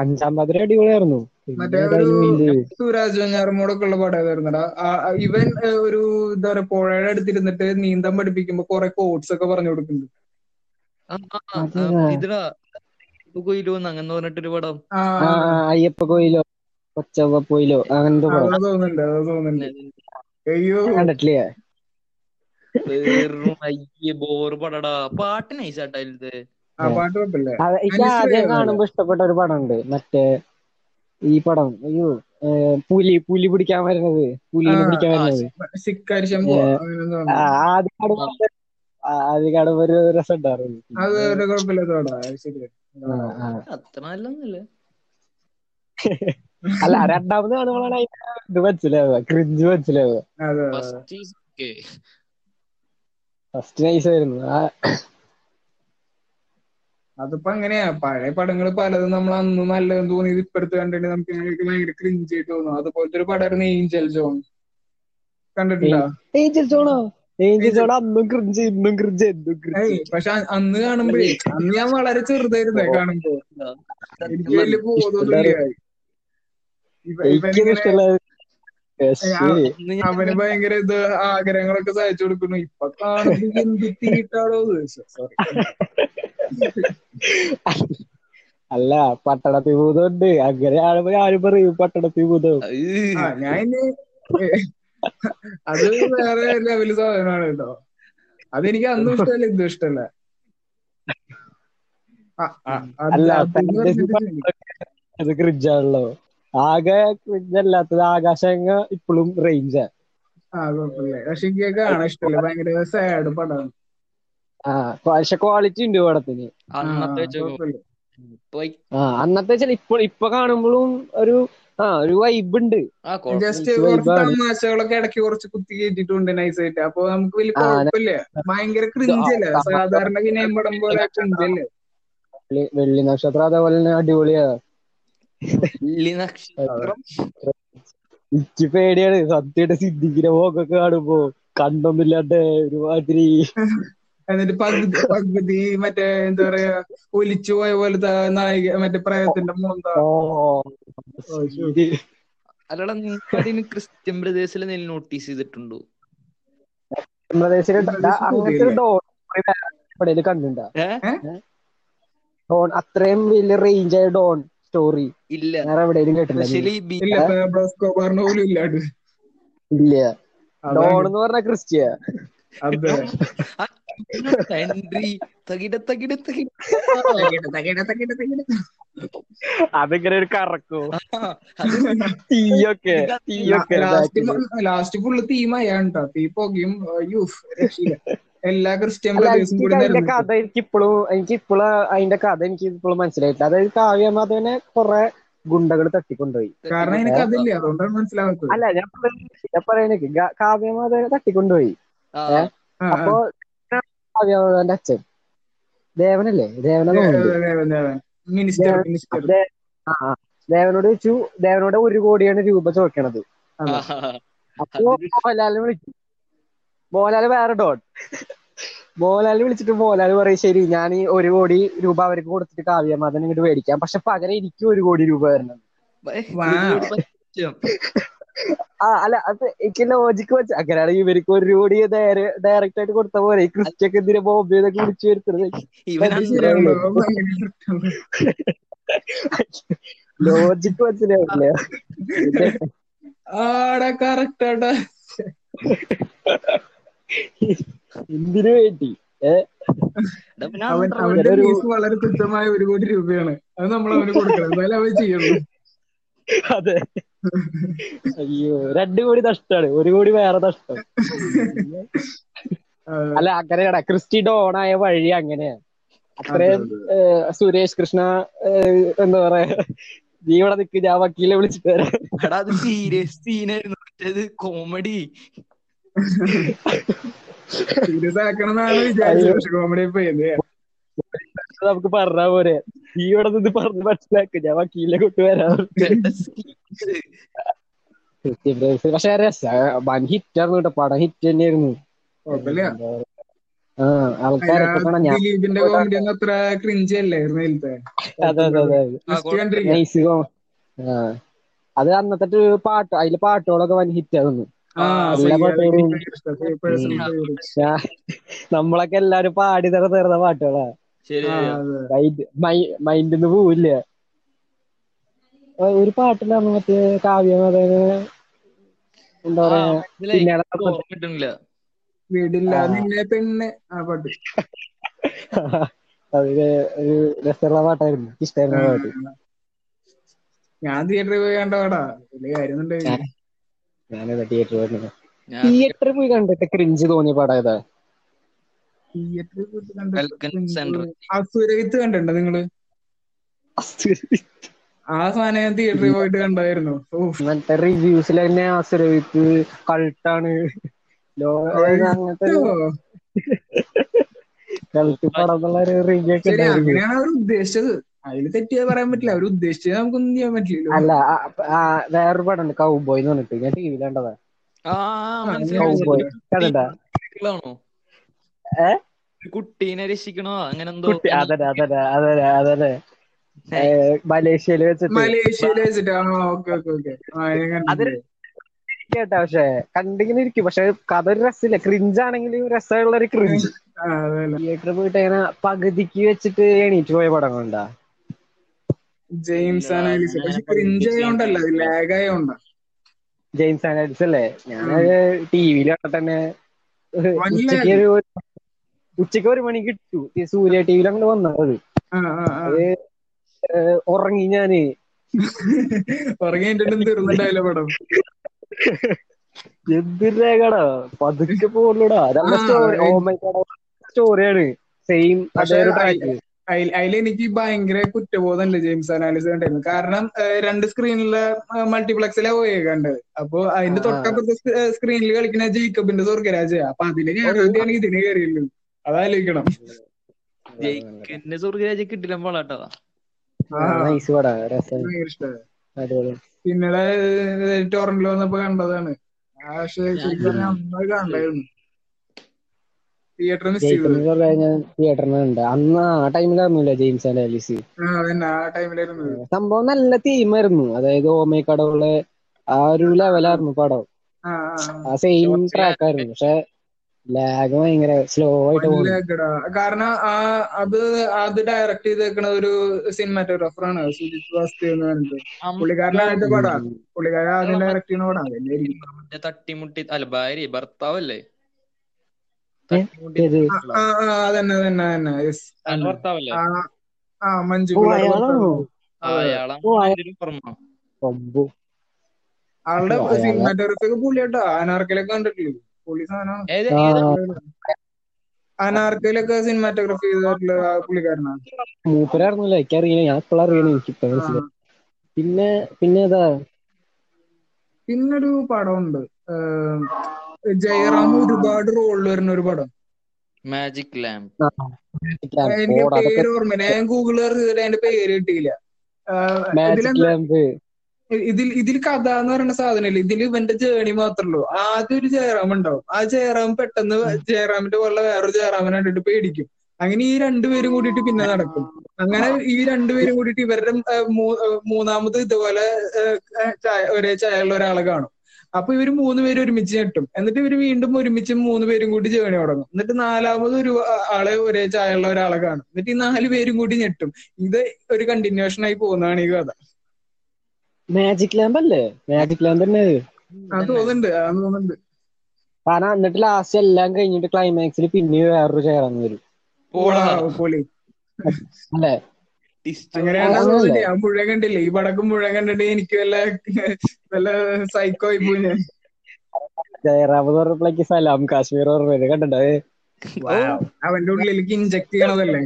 C: അഞ്ചാം പാതിര അടിപൊളിയായിരുന്നു.
B: മറ്റേ ഒരു? സുരാജ് ഉള്ള പടം ഏതായിരുന്നടാ? ഇവൻ ഒരു എന്താ പറയാ പുഴയുടെ അടുത്തിരുന്നിട്ട് നീന്താൻ പഠിപ്പിക്കുമ്പോ കൊറേ കോഡ്സ് ഒക്കെ പറഞ്ഞു കൊടുക്കുന്നുണ്ട്.
A: കൊയിലോന്ന് അങ്ങനെ പറഞ്ഞിട്ടൊരു പടം.
C: അയ്യപ്പ കൊയിലോ കൊച്ചവ പോയിലോ അങ്ങനത്തെ പടം.
B: തോന്നുന്നുണ്ട് അത് തോന്നുന്നുണ്ട്. അയ്യോ.
C: കണ്ടിട്ടില്ലേ?
A: ബോറ് പടടാ. പാട്ട് നൈസാട്ടാ ഇത്
C: ആദ്യം? കാണുമ്പോ ഇഷ്ടപ്പെട്ട ഒരു പടം ഉണ്ട്. മറ്റേ ഈ പടം. അയ്യോ പുലി പുലി പിടിക്കാൻ വരുന്നത്. പുലിനെ പിടിക്കാൻ വരുന്നത്.
B: ആദ്യ ശംഭു
C: ആദ്യ കാണുമ്പോ ഒരു രസം ഉണ്ടായിരുന്നു അല്ല രണ്ടാമത് കാണുമ്പോഴാണ് അതിന്റെ ഇത് മനസ്സിലാവുക ക്രിഞ്ച് മനസ്സിലാവുക.
A: ഫസ്റ്റ്
C: നൈസ് ആയിരുന്നു. ആ
B: അതിപ്പോ അങ്ങനെയാ പഴയ പടങ്ങൾ പലതും നമ്മൾ അന്ന് നല്ലതെന്ന് തോന്നിയത് ഇപ്പടുത്ത് കണ്ടിട്ട് നമുക്ക് ഭയങ്കര ക്രിഞ്ച് ആയിട്ട് തോന്നും. അതുപോലത്തെ ഒരു പടമായിരുന്നു ഏഞ്ചൽ ജോൺ കണ്ടിട്ടുണ്ടോ?
C: ഏഞ്ചൽ സോണോ ഏഞ്ചൽ സോൺ അന്നും ക്രിഞ്ച് ഇന്നും ക്രിഞ്ച് എന്നും
B: ഏയ്
C: ക്രിഞ്ച്
B: പക്ഷെ അന്ന് കാണുമ്പോഴേ അന്ന് ഞാൻ വളരെ ചെറുതായിരുന്നേ കാണുമ്പോ. എനിക്ക് വലിയ ബോധമൊന്നുമില്ല. ഇവനിങ്ങനെ അവന് ഭയങ്കര ഇത് ആഗ്രഹങ്ങളൊക്കെ സഹായിച്ചു കൊടുക്കുന്നു. ഇപ്പൊ എന്ത് തീട്ടാടോ സോറി
C: അല്ല പട്ടണത്തിൽ ഭൂതമുണ്ട്. അങ്ങനെ ആളുമ്പോ ആരും പറയും പട്ടണത്തിൽ ഭൂതം.
B: ഞാൻ അത് വേറെ ലെവൽ സാധനമാണ് കേട്ടോ. അതെനിക്ക് അന്നും ഇഷ്ടമല്ല ഇതും ഇഷ്ടമല്ല. അത്
C: ക്രിഞ്ചാണല്ലോ ആകെ ഇതല്ലാത്തത് ആകാശങ്ങ ഇപ്പോഴും റേഞ്ചാ
B: ആ. കുഴപ്പമില്ല. പക്ഷെ എനിക്ക് കാണാൻ ഇഷ്ടമല്ല? ഭയങ്കര സാഡ് പടമാണ്.
C: ആ പക്ഷെ ക്വാളിറ്റി ഉണ്ട് പടത്തിന്.
B: ആ,
A: അന്നത്തെ വെച്ചോ പോയി.
C: ആ അന്നത്തെ വെച്ചാൽ ഇപ്പൊ ഇപ്പൊ കാണുമ്പോഴും ഒരു ആ ഒരു വൈബ് ഉണ്ട്.
A: ആ
B: ജസ്റ്റ് കുറച്ച് തമാശകളൊക്കെ ഇടയ്ക്ക് കുറച്ച് കുത്തി കയറ്റിട്ടുണ്ട് നൈസായിട്ട് അപ്പൊ നമുക്ക് വലിയ കുഴപ്പമില്ല. ഭയങ്കര ക്രിഞ്ചല്ലേ
C: ആ,
B: സാധാരണ വിനയം പടം പോലെ ക്രിഞ്ചല്ലേ
C: വെള്ളി- നക്ഷത്രം അതേപോലെ തന്നെ അടിപൊളിയാ.
A: നക്ഷത്രം
C: എനിക്ക് പേടിയാണ്. സത്യയുടെ സിദ്ധിക്കിന്റെ പോക്കൊക്കെ കാണുമ്പോ കണ്ടൊന്നുമില്ലാണ്ട് ഒരുമാതിരി.
B: എന്നിട്ട് പകുതി പകുതി മറ്റേ എന്താ പറയാ ഒലിച്ചു പോയ പോലത്തെ നായിക മറ്റേ പ്രേതത്തിന്റെ
A: അല്ലടാ നീ ക്രിസ്ത്യൻ ബ്രദേഴ്സിൽ നീ നോട്ടീസ് ചെയ്തിട്ടുണ്ടോ?
C: അങ്ങനത്തെ ഡോൺ അത്രയും വലിയ റേഞ്ച് ആയ ഡോൺ. സ്റ്റോറി.
A: ഇല്ല.
C: വേറെ എവിടെയും കേട്ടില്ല
B: ഇല്ല.
C: ഡോൺ എന്ന് പറഞ്ഞ
A: തകിട
C: അതിങ്ങനെ ഒരു കറക്കോ? തീയൊക്കെ തീയൊക്കെ
B: ലാസ്റ്റ് ഫുള്ള് തീമായാണ് കേട്ടോ തീ പുകയും രക്ഷയില്ല. എല്ലാ ക്രിസ്ത്യൻ ബ്രദേഴ്സും കൂടി
C: അതിന്റെ കഥ എനിക്ക് ഇപ്പോഴും എനിക്ക് ഇപ്പോഴും അതിന്റെ കഥ എനിക്ക് ഇപ്പോഴും മനസ്സിലായിട്ടില്ല. അതായത് കാവ്യമാധവനെ കുറെ ഗുണ്ടകൾ തട്ടിക്കൊണ്ടുപോയി.
B: കാരണം എനിക്ക് അതില്ല അതുകൊണ്ടാണ് മനസ്സിലാവാത്തത്.
C: അല്ല ഞാൻ പറയുന്നത് ഞാൻ പറയുന്നത് കാവ്യമാധവനെ തട്ടിക്കൊണ്ടുപോയി. അപ്പൊ കാവ്യമാധവന്റെ അച്ഛൻ. ദേവനല്ലേ? ദേവന. ദേവനോട് ചോദിച്ചു ദേവനോട് ഒരു കോടിയാണ് രൂപ ചോദിക്കണത്.
B: അപ്പോ
C: അപ്പൊ മോഹൻലാലിനെ വിളിച്ചു. മോഹൻലാൽ വേറെ ഡോട്ട്. മോഹൻലാലിനെ വിളിച്ചിട്ട് മോഹൻലാൽ പറയും ശരി ഞാൻ ഈ ഒരു കോടി രൂപ അവർക്ക് കൊടുത്തിട്ട് കാവ്യമാധവൻ ഇങ്ങോട്ട് മേടിക്കാം. പക്ഷെ പകരം എനിക്ക് ഒരു കോടി രൂപ തരണം. ആ അല്ല അത് എനിക്ക് ലോജിക്ക് വെച്ച അങ്ങനെയാണെങ്കിൽ ഇവർക്ക് ഒരു കോടി നേരെ ഡയറക്റ്റ് ആയിട്ട് കൊടുത്ത പോലെ ഈ ക്രിസ്റ്റ്യൊക്കെ എന്തിനാ ബോംബെ എന്നൊക്കെ വിളിച്ചു
B: വരുത്തരുത്
C: ലോജിക്ക് മനസ്സിലാവില്ല
B: ആടാ കറക്റ്റ് ആടാ.
C: എന്തിനു വേണ്ടി?
B: അവന്റെ ഫീസ് വളരെ തുച്ഛമായ ഒരു കോടി രൂപയാണ്. അത് നമ്മൾ അവന് കൊടുക്കണം. എന്തായാലും അവൻ ചെയ്യുള്ളൂ.
C: അതെ. അയ്യോ രണ്ടു കോടി നഷ്ടമാണ്. ഒരു കോടി വേറെ നഷ്ടം.
B: ആ,
C: അല്ല അങ്ങനെയാണ് ക്രിസ്റ്റി ഡോൺ ആയ വഴി അങ്ങനെയാണ്
B: അതെ,
C: അത്രയും സുരേഷ് കൃഷ്ണ എന്താ പറയാ? നീ ഇവിടെ നിക്ക് ഞാൻ വക്കീലെ വിളിച്ചിട്ട് വരാം.
A: എടാ അത് സീരിയസ് സീനായിരുന്നു. മറ്റേത് കോമഡി
B: സീരിയസ് ആക്കണം എന്നാണ് വിചാരിച്ചത്. പക്ഷെ കോമഡി പോയത്
C: നമുക്ക് പറഞ്ഞാ പോരെ. ഈ ഇവിടെ നിന്ന് പറഞ്ഞ് മനസ്സിലാക്കുക ഞാൻ വക്കീലിനെ കൊണ്ടുവരാം പക്ഷെ വൻ ഹിറ്റ് ആയിരുന്നു കേട്ടോ. പടം ഹിറ്റ് തന്നെയായിരുന്നു.
B: ദിലീപിന്റെ കോമഡി ഒന്നും അത്ര ക്രിഞ്ച് അല്ലായിരുന്നു
C: അതെ അന്നത്തെ പാട്ട് അതിലെ പാട്ടുകളൊക്കെ വൻ ഹിറ്റ് ആയിരുന്നു. നമ്മളൊക്കെ എല്ലാരും പാടി തര തീർന്ന പാട്ടുകളാ.
A: ശരി
B: ആ,
C: മൈൻഡ് മൈൻഡിന്ന് പോവില്ല. ഒരു പാട്ടിലാണ് മറ്റേ കാവ്യമതന് എന്താ പറയാ
B: വീടില്ല നിന്നെ പെണ്ണ്. ആ പാട്ട്.
C: അതിൽ ഒരു രസമുള്ള പാട്ടായിരുന്നു. ഇഷ്ടമായിരുന്നു പാട്ട്.
B: ഞാൻ തിയേറ്ററിൽ പോയി കണ്ട പാടാ വലിയ കാര്യമൊന്നും
C: ഞാനത് തിയേറ്ററിൽ പോയിരുന്നു തിയേറ്ററിൽ പോയി കണ്ടിട്ട് ക്രിഞ്ച് തോന്നിയ പടം ഏതാ?
B: തിയേറ്ററിൽ പോയിട്ട് കണ്ടിട്ട് അസുരവിത്ത് കണ്ടിട്ടുണ്ടോ നിങ്ങൾ? ആ സാധനം ഞാൻ തിയേറ്ററിൽ പോയിട്ട് കണ്ടായിരുന്നു.
C: മറ്റേ റിവ്യൂസിൽ തന്നെ ആസുരവിത്ത് കൾട്ടാണ് ലോ അങ്ങനത്തെ ഒരു കൾട്ട് പടം എന്നുള്ള ഒരു ഉണ്ടായിരുന്നു
B: അങ്ങനെയാണ് അവർ ഉദ്ദേശിച്ചത്. അതിൽ തെറ്റിയത് പറയാൻ പറ്റില്ല. അവർ ഉദ്ദേശിച്ചത് നമുക്കൊന്നും ചെയ്യാൻ പറ്റില്ല
C: അല്ല ആ, വേറൊരു പടം ഉണ്ട് കൗബോയ് എന്ന് പറഞ്ഞിട്ട്. ഞാൻ ടി വിയിൽ കണ്ടതാ.
A: ആ മനസ്സിലായി
C: കൗബോയ് ഏ?
A: ഒരു കുട്ടീനെ രക്ഷിക്കണോ? അങ്ങനെ എന്തോ
C: കുട്ടി അതന്നെ അതന്നെ അതന്നെ അതന്നെ. ഏ, മലേഷ്യയിൽ വെച്ചിട്ട്.
B: മലേഷ്യയിൽ വെച്ചിട്ട് ആ ഓക്കെ ഓക്കെ ഓക്കെ.
C: കേട്ടാ പക്ഷെ കണ്ടിങ്ങനെ ഇരിക്കും. പക്ഷെ കഥ ഒരു രസമില്ല. ക്രിഞ്ച് ആണെങ്കിലും രസമുള്ള ഒരു ക്രിഞ്ച് തിയേറ്ററിൽ പോയിട്ട് അങ്ങനെ പകുതിക്ക് വെച്ചിട്ട് എണീറ്റ് പോയ പടങ്ങളുണ്ടാ?
B: ജെയിംസ് പക്ഷെ ക്രിഞ്ച് ആയതുകൊണ്ടല്ല ലാഗ് ആയതുകൊണ്ടാ
C: ജെയിംസ് ആനാലിസ് അല്ലേ? ഞാൻ ടി വിയിൽ തന്നെ ഉച്ചയ്ക്ക് ഒരു ഉച്ചയ്ക്ക് ഒരു മണി കിട്ടു. ഈ സൂര്യ ടി വിയിൽ അങ്ങോട്ട് വന്നത് ഉറങ്ങി ഞാൻ.
B: ഉറങ്ങി എന്റെ തീർന്നിട്ടായില്ല പടം.
C: എന്തിനേക്കടാ പതുക്കെ പോലുടാ നല്ല
B: ആ,
C: സ്റ്റോറി ഓ മൈ സ്റ്റോറിയാണ് സെയിം അതേ ഒരു ട്രാക്ക്
B: എനിക്ക് ഭയങ്കര കുറ്റബോധമുണ്ട് ജെയിംസ് അനാലിസ് കണ്ടായിരുന്നു കാരണം രണ്ട് സ്ക്രീനിലെ മൾട്ടിപ്ലക്സിലെ പോയേ കണ്ടത്. അപ്പൊ അതിന്റെ തൊട്ടപ്പുറത്തെ സ്ക്രീനിൽ കളിക്കുന്ന ജേക്കബിന്റെ സ്വർഗരാജ അപ്പൊ അതിന് കയറാതെയാണ് ഇതിന് കയറിയുള്ളൂ. അതാലോചിക്കണം.
A: ജയിക്കന്റെ സ്വർഗരാജ കിട്ടില്ല പോളാട്ടോ
B: ആ. പിന്നീട് ടോറന്റിൽ വന്നപ്പോ കണ്ടതാണ്. പക്ഷേ പക്ഷെ ശരിക്കും അന്ന് കണ്ടായിരുന്നു. തിയേറ്ററിൽ മിസ്
C: അന്ന് ആ ടൈമിലായിരുന്നില്ല ജെയിംസ് സംഭവം നല്ല തീമായിരുന്നു അതായത് ഓമേ കടവുള്ള ആ ഒരു ലെവലായിരുന്നു പടം.
B: ആ
C: സെയിം ട്രാക്ക് ആയിരുന്നു. പക്ഷെ ലാഗ് ഭയങ്കര സ്ലോ ആയിട്ട്
B: കാരണം ആ അത് അത് ഡയറക്ട് ചെയ്തേക്കണ ഒരു സിനിമാറ്റോഗ്രാഫർ ആണ്. സുജിത് വാസ്തു എന്ന് പറഞ്ഞിട്ട്. പുള്ളിക്കാരനായിട്ട് പടാ. പുള്ളിക്കാരൻ ആദ്യം ഡയറക്ട് ചെയ്യുന്ന പടാ. അതന്നെയായിരിക്കും
A: തട്ടിമുട്ടി അല്ല ഭാര്യ ഭർത്താവല്ലേ? തട്ടിമുട്ടി
B: ആ അതന്നെ മഞ്ജു ആളുടെ സിനിമാറ്റോഗ്രാഫി പുള്ളിയാട്ടോ. അനാർക്കലൊക്കെ കണ്ടിട്ടില്ലേ? പുള്ളി സാധനമാണ് അനാർക്കലൊക്കെ സിനിമാറ്റോഗ്രാഫി ചെയ്തിട്ടുള്ള പുള്ളിക്കാരനാണ്
C: മൂപ്പരായിരുന്നല്ലോ എനിക്കറിയില്ല. ഞാൻ ഇപ്പോഴും അറിയണം എനിക്ക് പിന്നെ പിന്നെ ഏതാ?
B: പിന്നൊരു പടമുണ്ട്. ജയറാം ഒരുപാട് റോളിൽ വരുന്ന ഒരു പടം.
A: മാജിക് ലാമ്പ്
B: എനിക്ക് പേര് ഓർമ്മയില്ല. ഞാൻ ഗൂഗിൾ അതിന്റെ പേര് കിട്ടിയില്ല.
C: മാജിക് ലാമ്പ്
B: ഇതിൽ ഇതിൽ കഥ എന്ന് പറയുന്ന സാധനമില്ല ഇതിൽ ഇവന്റെ ജേണി മാത്രമേ ആദ്യം ഒരു ജയറാം ഉണ്ടാവും. ആ ജയറാം പെട്ടെന്ന് ജയറാമിന്റെ പോലെ വേറൊരു ജയറാമിനെ കണ്ടിട്ട് പേടിക്കും. അങ്ങനെ ഈ രണ്ടുപേരും കൂടിയിട്ട് പിന്നെ നടക്കും. അങ്ങനെ ഈ രണ്ടുപേരും കൂടിയിട്ട് ഇവരുടെ മൂന്നാമത് ഇതുപോലെ ഒരേ ചായയുള്ള ഒരാളെ കാണും. അപ്പൊ ഇവർ മൂന്ന് പേര് ഒരുമിച്ച് ഞെട്ടും. എന്നിട്ട് ഇവർ വീണ്ടും ഒരുമിച്ച് മൂന്ന് പേരും കൂടി ജേണി തുടങ്ങും. എന്നിട്ട് നാലാമത് ഒരു ആളെ ഒരേ ചായയുള്ള ഒരാളെ കാണും. എന്നിട്ട് ഈ നാല് പേരും കൂടി ഞെട്ടും. ഇത് ഒരു കണ്ടിന്യൂഷൻ ആയി പോകുന്നതാണ് ഈ കഥ.
C: മാജിക് ലാമ്പ് അല്ലേ? മാജിക് ലാമ്പ് തന്നെ കാരണം എന്നിട്ട് ലാസ്റ്റ് എല്ലാം കഴിഞ്ഞിട്ട് ക്ലൈമാക്സിൽ പിന്നെ വേറൊരു ചേരാൻ വരും. അല്ലേ.
B: അങ്ങനെയാണ് ഞാൻ മുഴുവൻ കണ്ടില്ലേ? ഈ പടക്കം മുഴുവൻ കണ്ടിട്ട് എനിക്ക് വല്ല വല്ല സൈക്കോ ആയി പോയി ഞാൻ.
C: ജയറാം എന്ന് പറഞ്ഞപ്പോഴേക്ക് സലാം കാശ്മീർ ഓർമ്മ കണ്ടോ
B: അവന്റെ ഉള്ളിലേക്ക് ഇഞ്ചക്ട് ചെയ്യണതല്ലേ?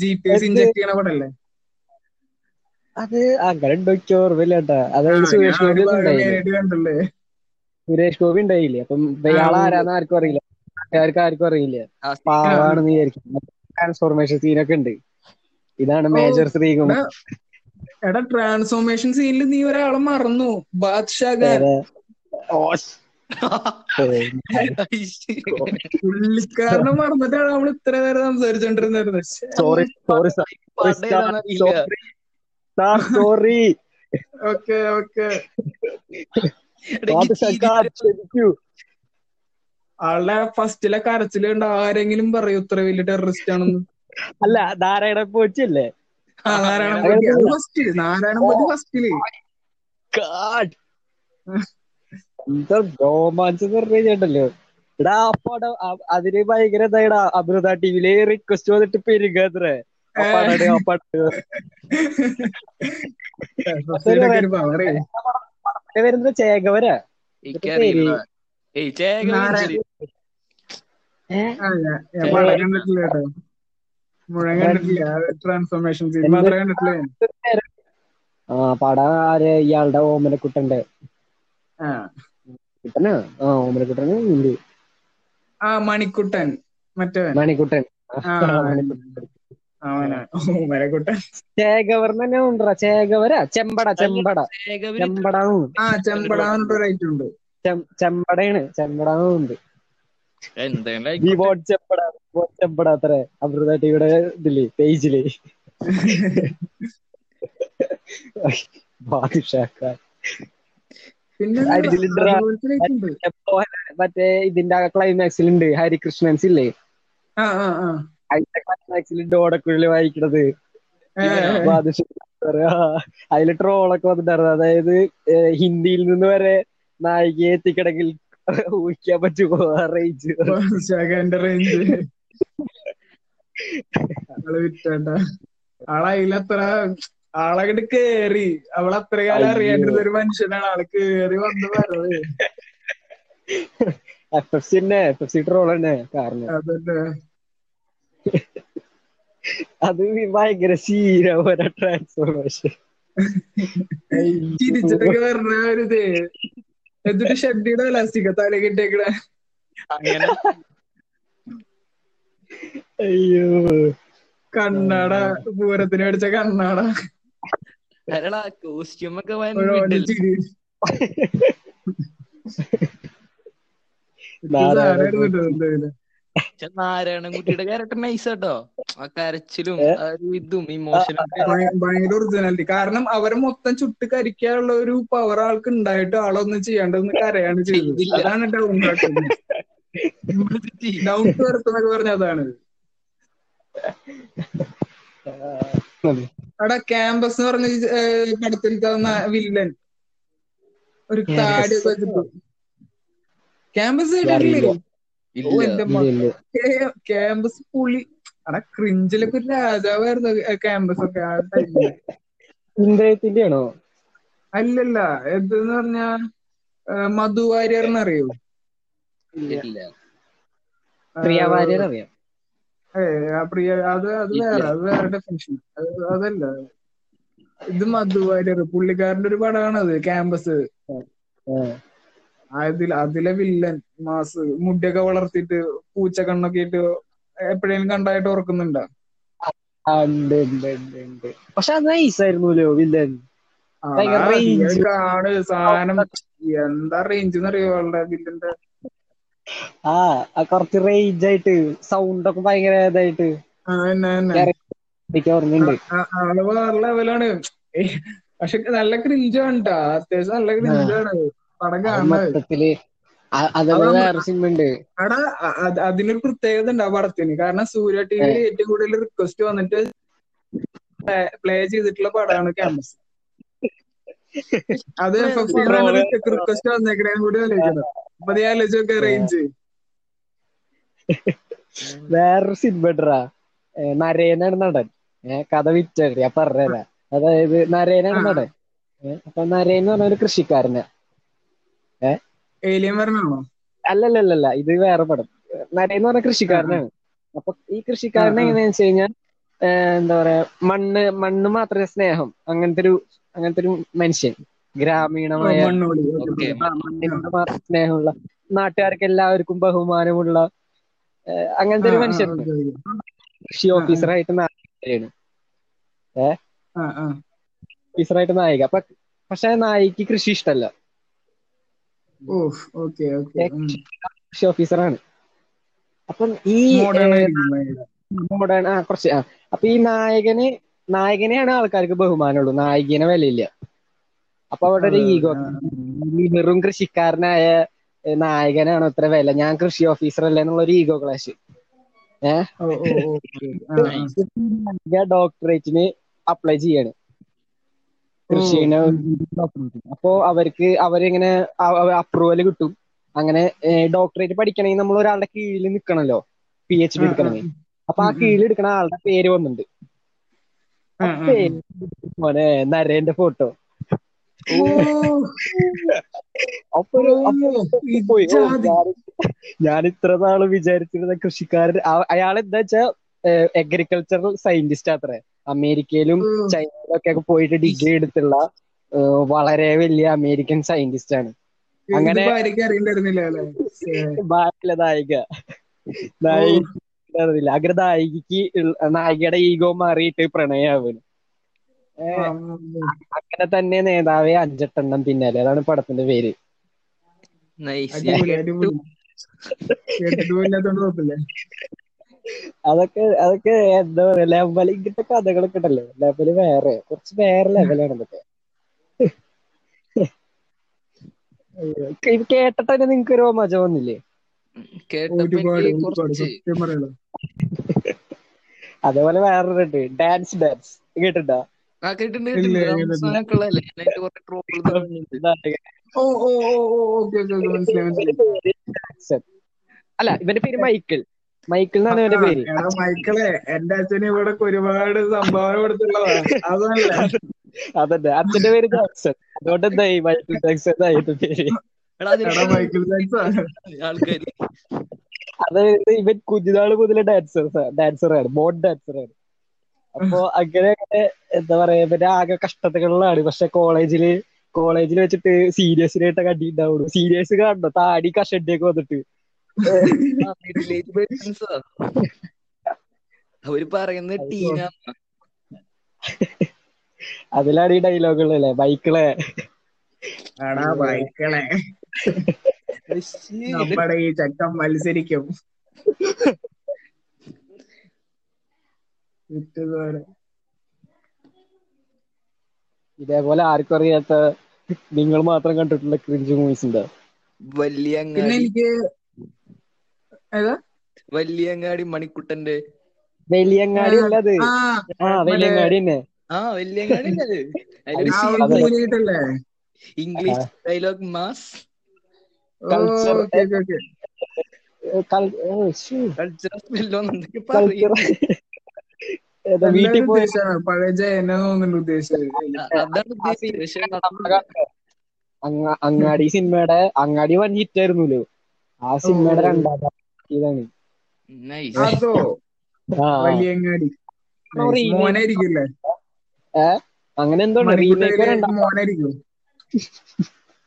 B: ജി പി എസ് ഇഞ്ചക്ട് ചെയ്യണ പടല്ലേ?
C: അത് അങ്ങനെ ഉണ്ടോക്കി ഓർമ്മയില്ല കേട്ടാ അതായത് സുരേഷ് ഗോപി ഉണ്ടായില്ലേ? സുരേഷ് ഗോപി ഉണ്ടായില്ലേ? അപ്പം ഇയാൾ ആരാന്ന് ആർക്കും അറിയില്ല. ആർക്കും ആർക്കും അറിയില്ല. പാവാണെന്ന് വിചാരിക്കും. ട്രാൻസ്ഫോർമേഷൻ സീനൊക്കെ ഉണ്ട്. ഇതാണ് മേജർ ശ്രീകുമാർ.
B: എടാ, ട്രാൻസ്ഫോർമേഷൻ സീനിൽ നീ ഒരാളെ മറന്നു. ബാദ്ഷാ പുള്ളിക്കാരനെ മറന്നിട്ടാണ് നമ്മൾ ഇത്ര നേരം സംസാരിച്ചോണ്ടിരുന്നത്.
C: സോറി സോറി
A: പടേതാന്നറിയില്ല.
C: സോറി
B: ഓക്കെ ഓക്കെ ആളുടെ ഫസ്റ്റിലെ കരച്ചിലുണ്ട്. ആരെങ്കിലും പറയൂ ഇത്ര വലിയ ടെററിസ്റ്റ് ആണെന്ന്.
C: അല്ല നാരായണ പോച്ചല്ലേ കഴിഞ്ഞിട്ടല്ലോ? എടാ ആ പടം അതിന് ഭയങ്കര എന്താ അമൃത ടിവിയിലെ റിക്വസ്റ്റ് വന്നിട്ട് പെരുകാത്രേ ആ പടം ആ വരുന്നത് ചേകവരാ.
B: ട്രാൻസ്ഫോർമേഷൻ
C: ആ പടം ആര്? ഇയാളുടെ ഓമനക്കുട്ടന്റെ.
B: ആ.
C: കുട്ടനാ? ആ ഓമനക്കുട്ടന് ഉണ്ട്.
B: ആ മണിക്കുട്ടൻ. മറ്റേ
C: മണിക്കുട്ടൻ.
B: മരക്കുട്ടൻ
C: ഉണ്ടോ ചേകവരാ ചെമ്പട ചെമ്പട. ചെമ്പടയാണ് ഉണ്ട്. ചെമ്പട അമൃത ടിവിയുടെ
B: ഇതിൽ പേജിൽ.
C: മറ്റേ ഇതിന്റെ ക്ലൈമാക്സിലുണ്ട് ഹരികൃഷ്ണൻസ് ഇല്ലേ?
B: ആ ആ ആ
C: അതിന്റെ ക്ലൈമാക്സിലുണ്ട് ഓടക്കുഴൽ വായിക്കണത് അതിൽ ട്രോളൊക്കെ വന്നിട്ടുണ്ടായിരുന്നു. അതായത് ഹിന്ദിയിൽ നിന്ന് വരെ നായികയെ എത്തിക്കണമെങ്കിൽ ഊഹിക്കാൻ പറ്റുമോ റേഞ്ച്
B: റേഞ്ച് ആൾ വിറ്റണ്ട ആളതിലത്ര ആളങ്ങട്ട് കേറി. അവളത്ര കാലം അറിയാണ്ടിരുന്ന ഒരു മനുഷ്യനാണ്. ആൾ കേറി വന്ന് പറഞ്ഞത്
C: എഫ് എഫ് സി തന്നെ. എഫ് എഫ് സി ട്രോൾ തന്നെ. കാരണം.
B: അതന്നെ.
C: അത് ഭയങ്കര സീരവര ട്രാൻസ്ഫോർമേഷൻ
B: ചിരിച്ചിട്ടൊക്കെ പറഞ്ഞ ഒരു ഇത്. എന്നിട്ട് ഷഡ്ഡിയുടെ ഇലാസ്റ്റിക്ക തല
A: അങ്ങനെ.
C: അയ്യോ.
B: കണ്ണാട പൂരത്തിന് അടിച്ച കണ്ണാട.
A: കോസ്റ്റ്യൂമൊക്കെ കോസ്റ്റ്യൂം ഒക്കെ നാരായണൻകുട്ടിയുടെ ക്യാരക്ടർ നൈസ് കേട്ടോ ആ കരച്ചിലും ആ ഒരു ഇതും ഇമോഷനും
B: ഭയ- ഭയങ്കര ഒറിജിനാലിറ്റി കാരണം അവരെ മൊത്തം ചുട്ട് കരിക്കാനുള്ള ഒരു പവർ ആൾക്ക് ഉണ്ടായിട്ട് ആളൊന്നും ചെയ്യാണ്ടെന്ന് കരയാണ് ചെയ്തത്. അതാണ് ഡൗൺ ഡൗൺ ടു എർത്ത് എന്നൊക്കെ പറഞ്ഞ അതാണ്. അവിടെ ക്യാമ്പസ് എന്ന് പറഞ്ഞ ഏഹ്, പടത്തിലത്തെ വില്ലൻ ഒരു താടി വെച്ചിട്ട്. ക്യാമ്പസ് കേട്ടിട്ടില്ലേ? ഓ
A: ഇല്ല
B: എന്റെ. ക്യാമ്പസ് പുളി അടാ ക്രിഞ്ചിലൊക്കെ ഒരു രാജാവായിരുന്നു ക്യാമ്പസ് ഒക്കെ ആ ടൈമിൽ
C: ഇന്ദ്രയത്തിന്റെ ആണോ
B: അല്ലല്ല എന്തെന്ന് പറഞ്ഞാ മധു വാര്യർ
A: എന്നറിയോ
C: പ്രിയ വാര്യർ അറിയാം.
B: പ്രിയ അത് അത് വേറെ അത് വേറെ ഡെഫിനിഷൻ അതല്ല. ഇത് മധു വാര്യർ പുള്ളിക്കാരന്റെ ഒരു പടമാണ് അത് ക്യാമ്പസ്
C: ആ.
B: അതിൽ അതിലെ വില്ലൻ മാസ് മുടിയൊക്കെ വളർത്തിയിട്ട് പൂച്ച കണ്ണൊക്കെ ഇട്ട് എപ്പോഴേലും കണ്ടായിട്ട് ഓർക്കുന്നുണ്ടോ
C: ഉണ്ട് ഉണ്ട് ഉണ്ട് ഉണ്ട്. പക്ഷെ അത് നൈസായിരുന്നല്ലോ വില്ലൻ
B: ആണ്. സാധനം എന്താ റേഞ്ച് എന്നറിയോ അവളുടെ വില്ലന്റെ
C: ആ കുറച്ച് റേഞ്ച് ആയിട്ട് സൗണ്ട് ഒക്കെ ഭയങ്കര ഇതായിട്ട്.
B: ആൾ വേറെ ലെവലാണ് പക്ഷെ നല്ല ക്രിഞ്ചാണ് അത്യാവശ്യം നല്ല ക്രിഞ്ചാണ്
C: മൊത്തത്തിൽ
B: എടാ അതിനൊരു പ്രത്യേകത ഉണ്ട് ആ പടത്തിന്. കാരണം സൂര്യ ടി വി ഏറ്റവും കൂടുതൽ റിക്വസ്റ്റ് വന്നിട്ട് പ്ലേ ചെയ്തിട്ടുള്ള പടമാണ് ക്യാമ്പസ് അത് എഫ് എഫ് റിക്വസ്റ്റ് വന്നേക്കണേ കൂടി ആലോചിക്കണം. അപ്പൊ നീ ആലോചിച്ച് നോക്കിയ റേഞ്ച്
C: വേറൊരു സിനിമ നരേനാണ് നടൻ. കഥ വിറ്റ ഞാൻ പറഞ്ഞുതരാം. അതായത് നരേനാണ്. നടൻ. അപ്പൊ നരേൻ എന്ന് പറഞ്ഞ ഒരു കൃഷിക്കാരനാ. അല്ലല്ലല്ല ഇത് വേറെ പടം. നരേന്ന് എന്ന് പറഞ്ഞ കൃഷിക്കാരനാണ്. അപ്പൊ ഈ
B: ആ.
C: എങ്ങനെയാന്ന് വെച്ച് കഴിഞ്ഞാൽ എന്താ പറയാ മണ്ണ് മണ്ണ് മാത്രമേ സ്നേഹം. അങ്ങനത്തെ ഒരു അങ്ങനത്തെ ഒരു മനുഷ്യൻ ഗ്രാമീണമായ മണ്ണിനോട് മാത്രം സ്നേഹമുള്ള നാട്ടുകാർക്ക് എല്ലാവർക്കും ബഹുമാനമുള്ള അങ്ങനത്തെ ഒരു മനുഷ്യൻ കൃഷി ഓഫീസറായിട്ട് നായികയാണ്. ഏഹ് ഓഫീസറായിട്ട് നായിക. അപ്പൊ പക്ഷെ നായിക്ക് കൃഷി ഇഷ്ടല്ല. കൃഷി ഓഫീസറാണ് അപ്പം ഈ
B: മോഡേൺ
C: ആ കുറച്ച് ആ. അപ്പൊ ഈ നായകന് നായകനെയാണ് ആൾക്കാർക്ക് ബഹുമാനമുള്ളൂ. നായികനെ വിലയില്ല. അപ്പൊ അവിടെ ഒരു ഈഗോ വെറും കൃഷിക്കാരനായ നായകനാണ് ഇത്ര വില. ഞാൻ കൃഷി ഓഫീസർ അല്ലേ എന്നുള്ള ഒരു ഈഗോ ക്ലാഷ് ഏഹ് ഡോക്ടറേറ്റിന് അപ്ലൈ ചെയ്യാണ്. കൃഷിനെ അപ്പോ അവർക്ക് അവരിങ്ങനെ അപ്രൂവൽ കിട്ടും. അങ്ങനെ ഡോക്ടറേറ്റ് പഠിക്കണമെങ്കിൽ നമ്മൾ ഒരാളുടെ കീഴിൽ നിൽക്കണല്ലോ. പി എച്ച് ഡി എടുക്കണമെങ്കിൽ. അപ്പൊ ആ കീഴിൽ എടുക്കണ ആളുടെ പേര് വന്നിട്ടുണ്ട്. മോനെ നരേന്റെ ഫോട്ടോ അപ്പൊ ഞാൻ- ഇത്ര നാൾ വിചാരിച്ചിരുന്ന കൃഷിക്കാരൻ അയാൾ എന്താ വെച്ചാ അഗ്രികൾച്ചറൽ സയന്റിസ്റ്റ് അത്രേ അമേരിക്കയിലും ചൈനയിലും ഒക്കെ പോയിട്ട് ഡിഗ്രി എടുത്തുള്ള വളരെ വലിയ അമേരിക്കൻ സയന്റിസ്റ്റ് ആണ്. അങ്ങനെ. ബാക്കിയുള്ള നായിക. നായിക അറിയില്ല അഗ്രനായികക്ക് നായികയുടെ ഈഗോ മാറിയിട്ട് പ്രണയാവുന്നു. അങ്ങനെ തന്നെ നേതാവെ അഞ്ചെട്ടെണ്ണം പിന്നാലെ. അതാണ് പടത്തിന്റെ പേര്.
A: നൈസ്.
B: കേട്ടിട്ട്
C: അതൊക്കെ അതൊക്കെ എന്താ പറയാ ലെവൽ ഇങ്ങനത്തെ കഥകളൊക്കെ ഉണ്ടല്ലോ. ലെവൽ വേറെ കുറച്ച് വേറെ ലെവലാണ് ഇതൊക്കെ. ഇത് കേട്ടിട്ട് തന്നെ നിങ്ങക്ക് ഒരു മജ വന്നില്ലേ? അതേപോലെ വേറൊരുണ്ട് ഡാൻസ് ഡാൻസ് കേട്ടിട്ടുണ്ടോ? ജാക്സൺ. അല്ല ഇവന്റെ പേര് മൈക്കിൾ. മൈക്കിൾ എന്നാണ് ഇവന്റെ പേര്.
B: എടാ മൈക്കിളെ എന്റെ അച്ഛന് ഇവിടെ ഒരുപാട് സംഭാവന കൊടുത്തുള്ളതാണ് അതല്ല
C: അതന്നെ. അച്ഛന്റെ പേര് ജാക്സൺ. അതുകൊണ്ട് എന്തായി? മൈക്കിൾ ജാക്സൺ എന്നായിരുന്നു പേര്.
A: എടാ
B: എടാ മൈക്കിൾ ജാക്സൺ.
A: ആൾക്കാര്.
C: അതായത് ഇവൻ കുഞ്ഞുനാൾ മുതൽ ഡാൻസർ ഡാൻസറാണ്. ബോൺ ഡാൻസറാണ്. അപ്പൊ അങ്ങനെ അങ്ങനെ എന്താ പറയാ ഇവന്റെ ആകെ കഷ്ടതകളിലാണ്. പക്ഷെ കോളേജിൽ കോളേജിൽ വെച്ചിട്ട് സീരിയസിനായിട്ട് കണ്ടിട്ടുണ്ടാവുള്ളൂ. സീരിയസ് കാണണം താടി കഷണ്ടിയൊക്കെ വന്നിട്ട്.
A: മിഡിൽ പേഴ്സൺസ് അവർ പറയുന്നത് ടീന.
C: അതിലാണ് ഈ ഡയലോഗുകളല്ലേ ബൈക്കിളെ.
B: ആടാ ബൈക്കിളെ. നമ്മുടെ ഈ ചക്കം മത്സരിക്കും. ഇതേപോലെ
C: ആർക്കും അറിയാത്ത നിങ്ങൾ മാത്രം കണ്ടിട്ടുള്ള ക്രിഞ്ച് മൂവീസ് ഉണ്ട്?
B: പിന്നെ
A: വല്യങ്ങാടി
B: എനിക്ക്
A: വല്യങ്ങാടി മണിക്കുട്ടന്റെ.
C: വലിയങ്ങാടി അല്ല അത്
B: ആ
C: വലിയങ്ങാടി തന്നെ.
A: ആ വല്യങ്ങാടി ഇംഗ്ലീഷ് ഡയലോഗ് മാസ്
C: വീട്ടിൽ പോയി
B: പഴയ ഉദ്ദേശിച്ചത്.
C: അങ്ങാടി സിനിമയുടെ അങ്ങാടി വൻ ഹിറ്റ് ആയിരുന്നു ആ സിനിമയുടെ. രണ്ടാം ഭാഗം ഇതാണ്.
A: Nice.
B: അതോ
C: ആ.
B: വലിയങ്ങാടി.
C: ആ, remake.
B: മോനായിരിക്കില്ലേ
C: അങ്ങനെ എന്തോ
B: മോനായിരിക്കും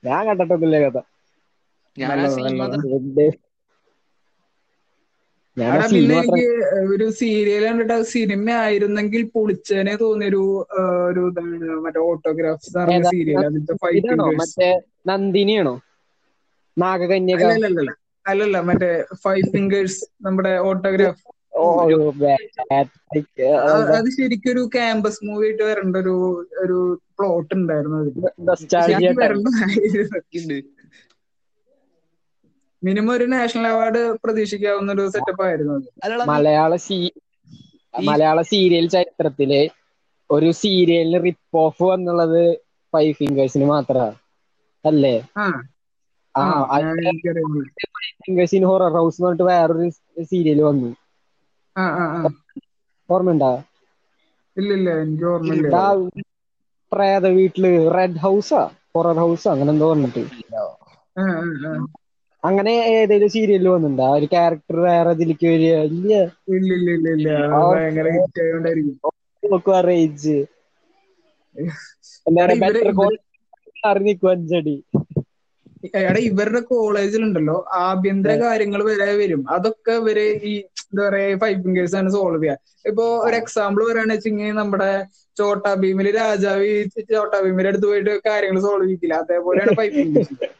C: ഞാൻ കണ്ടിട്ടൊന്നുമില്ല കഥ.
B: പിന്നെ എനിക്ക് ഒരു സീരിയൽ കണ്ടിട്ട് സിനിമ ആയിരുന്നെങ്കിൽ പൊളിച്ചേനെ തോന്നിയൊരു ഒരു ഇതാണ്. മറ്റേ ഓട്ടോഗ്രാഫ്സ് സീരിയൽ അതിന്റെ
C: മറ്റേ നന്ദിനിയാണോ? നാഗകന്യക?
B: അല്ലല്ല മറ്റേ ഫൈവ് ഫിംഗേഴ്സ് നമ്മുടെ ഓട്ടോഗ്രാഫ് അത് ശരിക്കും ഒരു ക്യാമ്പസ് മൂവി ആയിട്ട് വരേണ്ട ഒരു ഒരു പ്ലോട്ട് ഉണ്ടായിരുന്നു അതിൽ. മിനിമം ഒരു നാഷണൽ അവാർഡ് പ്രതീക്ഷിക്കാവുന്ന ഒരു സെറ്റപ്പ് ആയിരുന്നു അത്.
C: മലയാള സീ മലയാള സീരിയൽ ചരിത്രത്തിൽ ഒരു സീരിയലിന് റിപ്പ് ഓഫ് എന്നുള്ളത് ഫൈവ് ഫിംഗേഴ്സിന് മാത്രമാണ് അല്ലേ? ഹൊറർ ഹൗസ് എന്ന് പറഞ്ഞിട്ട് വേറൊരു സീരിയൽ വന്നു.
B: ആ ആ ആ.
C: ഓർമ്മയുണ്ടാ?
B: ഇല്ല ഇല്ല എനിക്ക് ഓർമ്മയില്ല.
C: പ്രേത വീട്ടിൽ റെഡ് ഹൗസാ ഹൊറർ ഹൗസ് അങ്ങനെ എന്തോ പറഞ്ഞിട്ട്.
B: ആ, ആ, ആ.
C: അങ്ങനെ ഏതെങ്കിലും സീരിയലിൽ വന്നിട്ടുണ്ടോ? ആ ഒരു ക്യാരക്ടർ വേറെ ഇതിലേക്ക് വരിക ഇല്ല. റേഞ്ച് എന്താ പറയാ ഇവർ കോൾ അറിഞ്ഞു നിൽക്കും അഞ്ചടി.
B: എടാ ഇവരുടെ കോളേജിലുണ്ടല്ലോ ആഭ്യന്തര കാര്യങ്ങൾ വരെ വരും. അതൊക്കെ ഇവർ ഈ എന്താ പറയാ ഫൈവ് ഫിംഗേഴ്സ് ആണ് സോൾവ് ചെയ്യാ. ഇപ്പൊ ഒരു എക്സാമ്പിൾ പറയുകയാണെന്ന് വെച്ചെങ്കിൽ നമ്മുടെ ചോട്ടാ ഭീമിൽ രാജാവ് ചോട്ടാ ഭീമിന്റെ അടുത്ത് പോയിട്ട് കാര്യങ്ങൾ സോൾവ് ചെയ്യിക്കില്ല. അതേപോലെയാണ് ഫൈവ് ഫിംഗേഴ്സ്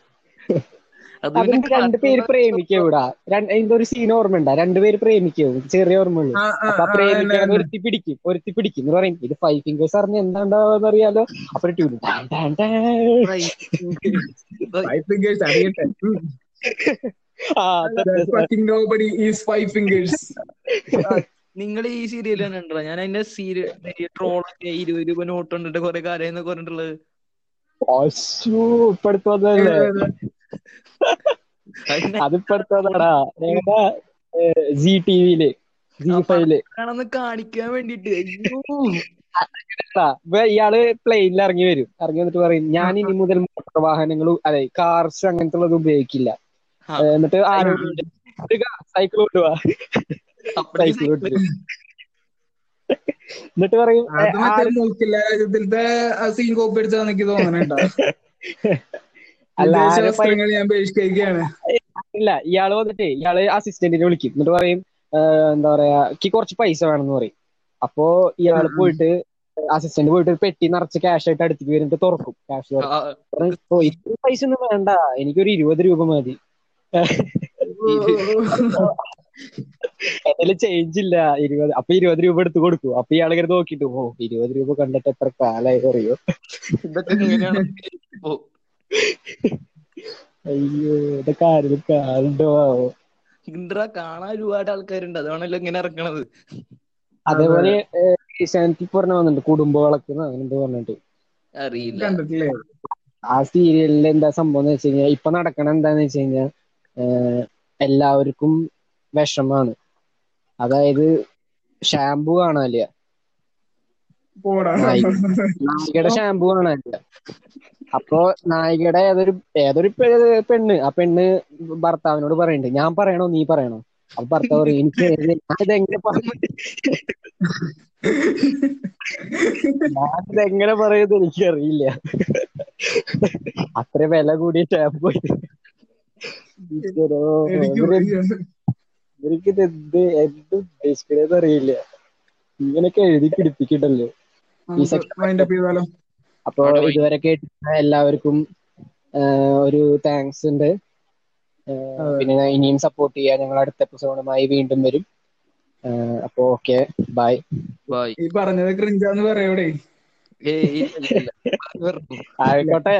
C: രണ്ടുപേര് പ്രേമിക്കും ഇവിടെ അതിന്റെ ഒരു സീൻ ഓർമ്മ ഉണ്ടാ രണ്ടുപേര് പ്രേമിക്കും. ചെറിയ ഓർമ്മയുള്ളൂ. അപ്പൊ പ്രേമിക്കാൻ ഒരുത്തി പിടിക്കും. ഒരുത്തി പിടിക്കും എന്ന് പറയും. ഇത് ഫൈവ് ഫിംഗേഴ്സ് അറിഞ്ഞ എന്താണ്ടാവെന്ന് അറിയാലോ അപ്പൊ ട്യൂൺ
B: ഫൈവ് ഫിംഗേഴ്സ് അറിയട്ടെ.
A: നിങ്ങൾ ഈ സീരിയൽ ഞാൻ അതിന്റെ സീരിയൽ ട്രോളൊക്കെ ഇരുപത് രൂപ നോട്ട് കണ്ടിട്ട് കൊറേ കാര്യം പറഞ്ഞിട്ടുള്ളത്.
C: അശ്ശോ, ജി ടി വിയിൽ ജി
A: ഫൈവിൽ കാണിക്കാൻ വേണ്ടിട്ട്. അയ്യോ.
C: ഇയാൾ പ്ലെയിനിൽ ഇറങ്ങി വരും. ഇറങ്ങി വന്നിട്ട് പറയും ഞാൻ ഇനി മുതൽ മോട്ടോർ വാഹനങ്ങൾ അതെ കാർസ് അങ്ങനത്തെ ഉള്ളത് ഉപയോഗിക്കില്ല എന്നിട്ട് സൈക്കിൾ കൊണ്ടുപോവാ സൈക്കിൾ കൊണ്ടുവരും എന്നിട്ട് പറയും
B: സീൻ കോപ്പി അടിച്ചാന്ന് എനിക്ക്
C: ഇല്ല ഇയാൾ വന്നിട്ട് ഇയാൾ അസിസ്റ്റന്റിനെ വിളിക്കും. എന്നിട്ട് പറയും എന്താ പറയാ എനിക്ക് കുറച്ച് പൈസ വേണമെന്ന് പറയും. അപ്പോ
B: ഇയാൾ.
C: പോയിട്ട് അസിസ്റ്റന്റ് പോയിട്ട് ഒരു പെട്ടി നിറച്ച് ക്യാഷ് ആയിട്ട് അടുത്തേക്ക് വരുന്നിട്ട് തുറക്കും. ക്യാഷ് ഓ ഇത്ര പൈസ ഒന്നും വേണ്ട. എനിക്കൊരു ഇരുപത് രൂപ മതി. അതിൽ ചേഞ്ച് ഇല്ല. ഇരുപത് അപ്പൊ ഇരുപത് രൂപ എടുത്ത് കൊടുക്കും. അപ്പൊ ഇയാൾ ഇങ്ങനെ നോക്കിട്ട് ഓ ഇരുപത് രൂപ കണ്ടിട്ട് എത്ര കാലായി അറിയോ? അയ്യോ ഇതൊക്കെ ആരും കാണുണ്ടോ ആവോ
A: ഇന്ദ്ര കാണാൻ ഒരുപാട് ആൾക്കാരുണ്ട്. അതാണല്ലോ ഇങ്ങനെ ഇറക്കണത്.
C: അതേപോലെ ഏഷ്യാനെറ്റിൽ പറഞ്ഞ വന്നിട്ടുണ്ട് കുടുംബവിളക്ക് അങ്ങനെ എന്തോ പറഞ്ഞിട്ട്.
A: അറിയില്ല.
C: ആ സീരിയലിൽ എന്താ സംഭവം എന്ന് വെച്ച് കഴിഞ്ഞാൽ ഇപ്പൊ നടക്കണ എന്താന്ന് വെച്ച് കഴിഞ്ഞാൽ എല്ലാവർക്കും വിഷമാണ്. അതായത് ഷാംപൂ കാണാനില്ല. നായികയുടെ ഷാമ്പു കാണാനില്ല. അപ്പൊ നായികയുടെ ഏതൊരു ഏതൊരു പെണ്ണ് ആ പെണ്ണ് ഭർത്താവിനോട് പറയുന്നുണ്ട് ഞാൻ പറയണോ? നീ പറയണോ? അപ്പൊ ഭർത്താവ് പറയും എനിക്ക് ഞാനിതെങ്ങനെ പറഞ്ഞു ഞാനിതെങ്ങനെ പറയുന്നത് എനിക്കറിയില്ല. അത്ര വില കൂടിയ ടാപ്പ് ഇവർക്ക് ഇത് എന്ത് എന്ത് ഉദ്ദേശിക്കണേന്ന് അറിയില്ല. ഇങ്ങനെയൊക്കെ എഴുതി പിടിപ്പിക്കണ്ടല്ലോ. അപ്പൊ ഇതുവരെ കേട്ടിരുന്ന എല്ലാവർക്കും ഒരു താങ്ക്സ് ഉണ്ട്. പിന്നെ ഇനിയും സപ്പോർട്ട് ചെയ്യാൻ ഞങ്ങൾ അടുത്ത എപ്പിസോഡുമായി വീണ്ടും വരും. അപ്പൊ ഓക്കെ ബൈ
A: ബൈ
B: ഈ പറഞ്ഞത് ക്രിഞ്ചാന്ന് പറയൂടെ.
C: ആയിക്കോട്ടെ.